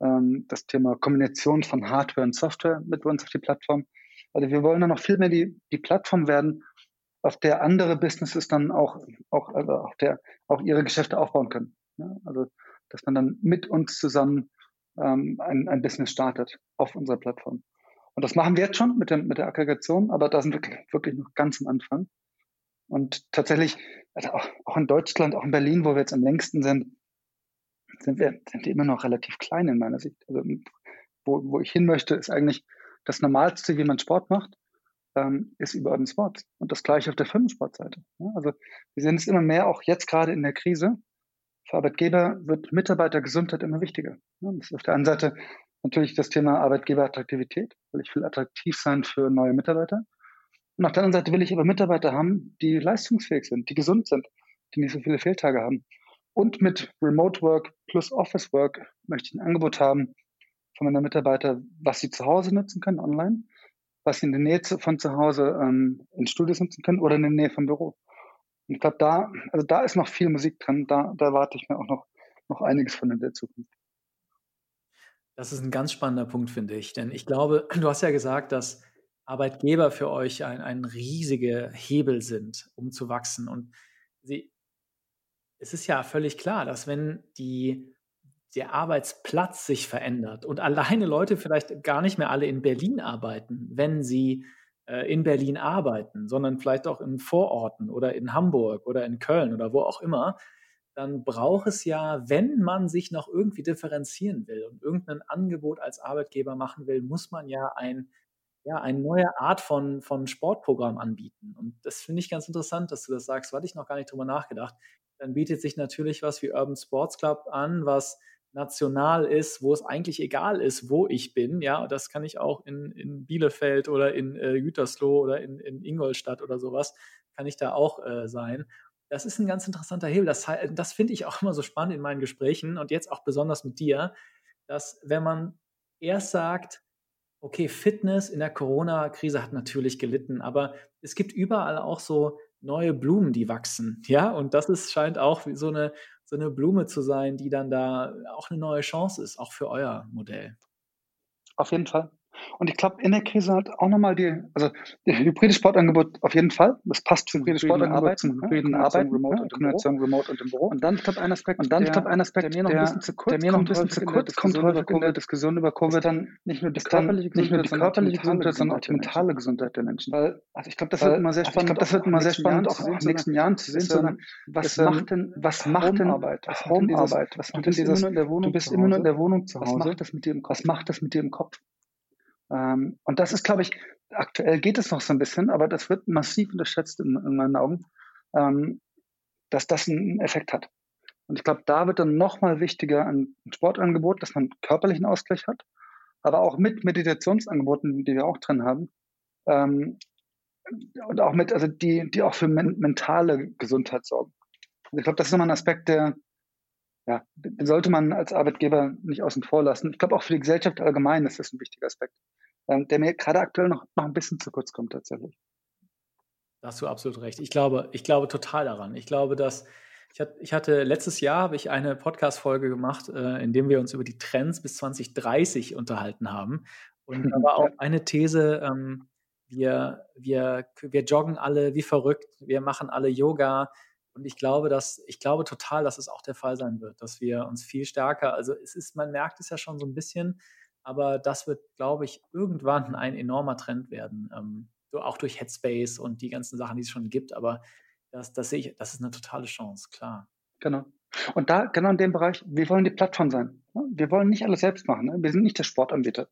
ähm, das Thema Kombination von Hardware und Software mit uns auf die Plattform. Also wir wollen dann noch viel mehr die, die Plattform werden, auf der andere Businesses dann auch, auch, also auch, der, auch ihre Geschäfte aufbauen können. Ja? Also, dass man dann mit uns zusammen ähm, ein, ein Business startet auf unserer Plattform. Und das machen wir jetzt schon mit, dem, mit der Aggregation, aber da sind wir wirklich noch ganz am Anfang. Und tatsächlich, also auch, auch in Deutschland, auch in Berlin, wo wir jetzt am längsten sind, sind wir, sind wir immer noch relativ klein in meiner Sicht. Also, wo, wo ich hin möchte, ist eigentlich das Normalste, wie man Sport macht ähm, ist über Urban Sports. Und das gleiche auf der Firmensportseite. Ja, also wir sehen es immer mehr, auch jetzt gerade in der Krise. Für Arbeitgeber wird Mitarbeitergesundheit immer wichtiger. Ja, das ist auf der einen Seite natürlich das Thema Arbeitgeberattraktivität. Will ich will attraktiv sein für neue Mitarbeiter. Und auf der anderen Seite will ich aber Mitarbeiter haben, die leistungsfähig sind, die gesund sind, die nicht so viele Fehltage haben. Und mit Remote Work plus Office Work möchte ich ein Angebot haben von meiner Mitarbeiter, was sie zu Hause nutzen können online was sie in der Nähe von zu Hause ähm, in Studios nutzen können oder in der Nähe vom Büro. Und ich glaube, da, also da ist noch viel Musik drin. Da, da erwarte ich mir auch noch, noch einiges von in der Zukunft. Das ist ein ganz spannender Punkt, finde ich. Denn ich glaube, du hast ja gesagt, dass Arbeitgeber für euch ein, ein riesiger Hebel sind, um zu wachsen. Und sie, es ist ja völlig klar, dass wenn die der Arbeitsplatz sich verändert und alleine Leute vielleicht gar nicht mehr alle in Berlin arbeiten, wenn sie äh, in Berlin arbeiten, sondern vielleicht auch in Vororten oder in Hamburg oder in Köln oder wo auch immer, dann braucht es ja, wenn man sich noch irgendwie differenzieren will und irgendein Angebot als Arbeitgeber machen will, muss man ja ein ja, eine neue Art von, von Sportprogramm anbieten. Und das finde ich ganz interessant, dass du das sagst. Hatte ich noch gar nicht drüber nachgedacht. Dann bietet sich natürlich was wie Urban Sports Club an, was national ist, wo es eigentlich egal ist, wo ich bin. Ja, das kann ich auch in, in Bielefeld oder in äh, Gütersloh oder in, in Ingolstadt oder sowas, kann ich da auch äh, sein. Das ist ein ganz interessanter Hebel. Das, das finde ich auch immer so spannend in meinen Gesprächen und jetzt auch besonders mit dir, dass wenn man erst sagt, okay, Fitness in der Corona-Krise hat natürlich gelitten, aber es gibt überall auch so neue Blumen, die wachsen. Ja, und das ist, scheint auch so eine so eine Blume zu sein, die dann da auch eine neue Chance ist, auch für euer Modell. Auf jeden Fall. Und ich glaube, in der Krise hat auch nochmal die, also das hybride Sportangebot auf jeden Fall. Das passt zum hybriden Sportangebot, zum hybriden ja, Arbeiten, Remote, ja, und Kombination Remote und im Büro. Und dann, ich glaube, ein Aspekt, und dann, ich glaube, ein Aspekt, der mir noch ein bisschen zu kurz, der mir noch ein bisschen zu kurz kommt häufig in der Diskussion über Covid, dann nicht nur die körperliche Gesundheit, nicht nur die körperliche Gesundheit, sondern auch die mentale Gesundheit der Menschen. Weil, also ich glaube, das wird immer sehr spannend, ich glaube, das wird immer sehr spannend auch in den nächsten Jahren zu sehen, sondern was macht denn, was macht denn Arbeit, Homearbeit, was macht denn dieses, du bist immer nur in der Wohnung zu Hause, was macht das mit dir im Kopf? Ähm, und das ist, glaube ich, aktuell geht es noch so ein bisschen, aber das wird massiv unterschätzt in, in meinen Augen, ähm, dass das einen Effekt hat. Und ich glaube, da wird dann nochmal wichtiger ein Sportangebot, dass man körperlichen Ausgleich hat, aber auch mit Meditationsangeboten, die wir auch drin haben. Ähm, und auch mit, also die, die auch für men mentale Gesundheit sorgen. Und ich glaube, das ist nochmal ein Aspekt, der, ja, den sollte man als Arbeitgeber nicht außen vor lassen. Ich glaube, auch für die Gesellschaft allgemein ist das ein wichtiger Aspekt ähm, der mir gerade aktuell noch, noch ein bisschen zu kurz kommt tatsächlich. Da hast du absolut recht. Ich glaube, ich glaube total daran. Ich glaube, dass ich hatte, ich hatte letztes Jahr habe ich eine Podcast-Folge gemacht, äh, in dem wir uns über die Trends bis 2030 unterhalten haben. Und da war auch eine These, ähm, wir, wir, wir joggen alle wie verrückt, wir machen alle Yoga, Und ich glaube, dass, ich glaube total, dass es auch der Fall sein wird, dass wir uns viel stärker, also es ist, man merkt es ja schon so ein bisschen, aber das wird, glaube ich, irgendwann ein enormer Trend werden. Ähm, auch durch Headspace und die ganzen Sachen, die es schon gibt. Aber das, das sehe ich, das ist eine totale Chance, klar. Genau. Und da, genau in dem Bereich, wir wollen die Plattform sein. Wir wollen nicht alles selbst machen. Ne? Wir sind nicht der Sportanbieter.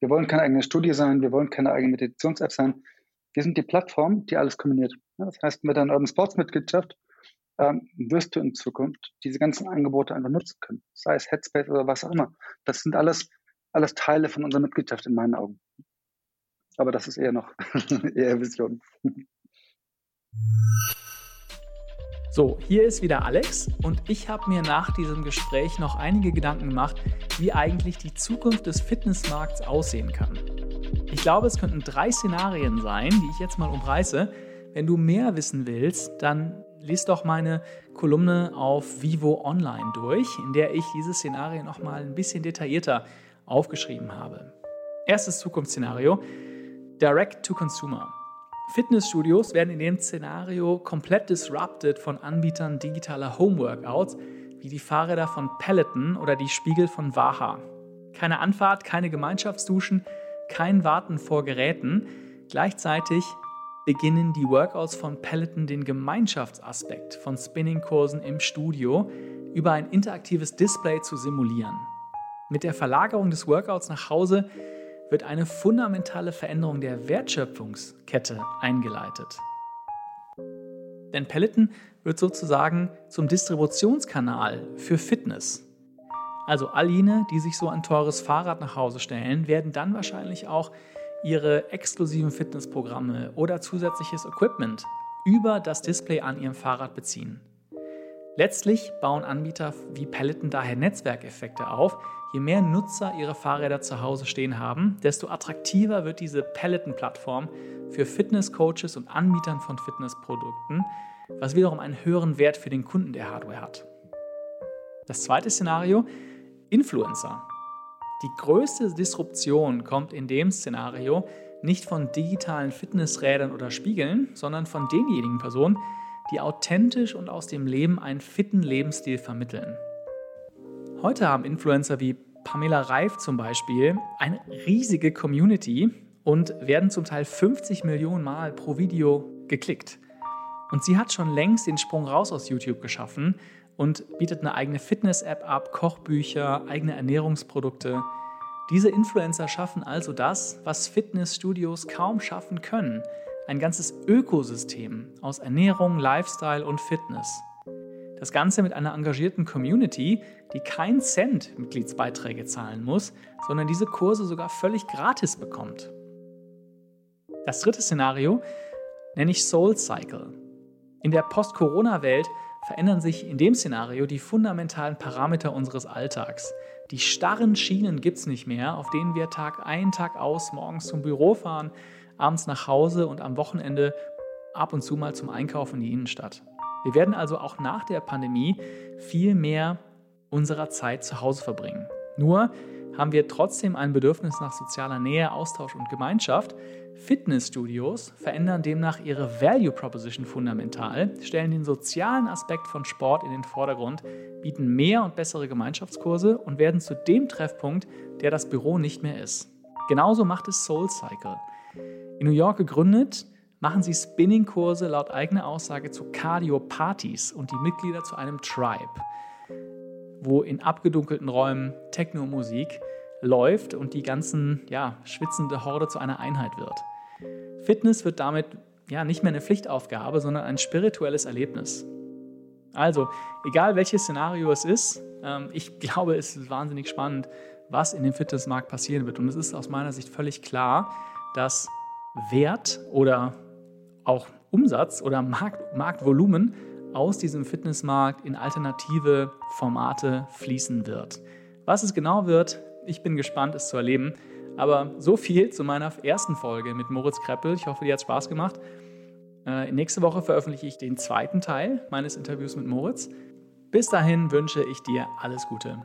Wir wollen keine eigene Studie sein. Wir wollen keine eigene Meditations-App sein. Wir sind die Plattform, die alles kombiniert. Das heißt, mit deiner Urban Sports Mitgliedschaft ähm, wirst du in Zukunft diese ganzen Angebote einfach nutzen können. Sei es Headspace oder was auch immer. Das sind alles, alles Teile von unserer Mitgliedschaft in meinen Augen. Aber das ist eher noch eher Vision. So, hier ist wieder Alex und ich habe mir nach diesem Gespräch noch einige Gedanken gemacht, wie eigentlich die Zukunft des Fitnessmarkts aussehen kann. Ich glaube, es könnten drei Szenarien sein, die ich jetzt mal umreiße. Wenn du mehr wissen willst, dann lies doch meine Kolumne auf Vivo Online durch, in der ich diese Szenarien nochmal ein bisschen detaillierter aufgeschrieben habe. Erstes Zukunftsszenario: Direct to Consumer. Fitnessstudios werden in dem Szenario komplett disrupted von Anbietern digitaler Homeworkouts wie die Fahrräder von Peloton oder die Spiegel von Waha. Keine Anfahrt, keine Gemeinschaftsduschen, kein Warten vor Geräten. Gleichzeitig beginnen die Workouts von Peloton den Gemeinschaftsaspekt von Spinningkursen im Studio über ein interaktives Display zu simulieren. Mit der Verlagerung des Workouts nach Hause wird eine fundamentale Veränderung der Wertschöpfungskette eingeleitet. Denn Peloton wird sozusagen zum Distributionskanal für Fitness. Also all jene, die sich so ein teures Fahrrad nach Hause stellen, werden dann wahrscheinlich auch ihre exklusiven Fitnessprogramme oder zusätzliches Equipment über das Display an ihrem Fahrrad beziehen. Letztlich bauen Anbieter wie Peloton daher Netzwerkeffekte auf. Je mehr Nutzer ihre Fahrräder zu Hause stehen haben, desto attraktiver wird diese Peloton-Plattform für Fitnesscoaches und Anbietern von Fitnessprodukten, was wiederum einen höheren Wert für den Kunden der Hardware hat. Das zweite Szenario, Influencer. Die größte Disruption kommt in dem Szenario nicht von digitalen Fitnessrädern oder Spiegeln, sondern von denjenigen Personen, die authentisch und aus dem Leben einen fitten Lebensstil vermitteln. Heute haben Influencer wie Pamela Reif zum Beispiel eine riesige Community und werden zum Teil 50 Millionen Mal pro Video geklickt. Und sie hat schon längst den Sprung raus aus YouTube geschaffen und bietet eine eigene Fitness-App ab, Kochbücher, eigene Ernährungsprodukte. Diese Influencer schaffen also das, was Fitnessstudios kaum schaffen können. Ein ganzes Ökosystem aus Ernährung, Lifestyle und Fitness. Das Ganze mit einer engagierten Community, die keinen Cent Mitgliedsbeiträge zahlen muss, sondern diese Kurse sogar völlig gratis bekommt. Das dritte Szenario nenne ich Soul Cycle. In der Post-Corona-Welt verändern sich in dem Szenario die fundamentalen Parameter unseres Alltags. Die starren Schienen gibt es nicht mehr, auf denen wir Tag ein, Tag aus morgens zum Büro fahren, abends nach Hause und am Wochenende ab und zu mal zum Einkaufen in die Innenstadt. Wir werden also auch nach der Pandemie viel mehr unserer Zeit zu Hause verbringen. Nur haben wir trotzdem ein Bedürfnis nach sozialer Nähe, Austausch und Gemeinschaft. Fitnessstudios verändern demnach ihre Value Proposition fundamental, stellen den sozialen Aspekt von Sport in den Vordergrund, bieten mehr und bessere Gemeinschaftskurse und werden zu dem Treffpunkt, der das Büro nicht mehr ist. Genauso macht es Soul Cycle. In New York gegründet, machen sie Spinning-Kurse laut eigener Aussage zu Cardio-Partys und die Mitglieder zu einem Tribe wo in abgedunkelten Räumen Techno-Musik läuft und die ganzen ja, schwitzende Horde zu einer Einheit wird. Fitness wird damit ja nicht mehr eine Pflichtaufgabe, sondern ein spirituelles Erlebnis. Also, egal welches Szenario es ist, ähm, ich glaube, es ist wahnsinnig spannend, was in dem Fitnessmarkt passieren wird. Und es ist aus meiner Sicht völlig klar, dass Wert oder auch Umsatz oder Markt, Marktvolumen aus diesem Fitnessmarkt in alternative Formate fließen wird. Was es genau wird, ich bin gespannt, es zu erleben. Aber so viel zu meiner ersten Folge mit Moritz Kreppel. Ich hoffe, dir hat Spaß gemacht. Äh, nächste Woche veröffentliche ich den zweiten Teil meines Interviews mit Moritz. Bis dahin wünsche ich dir alles Gute.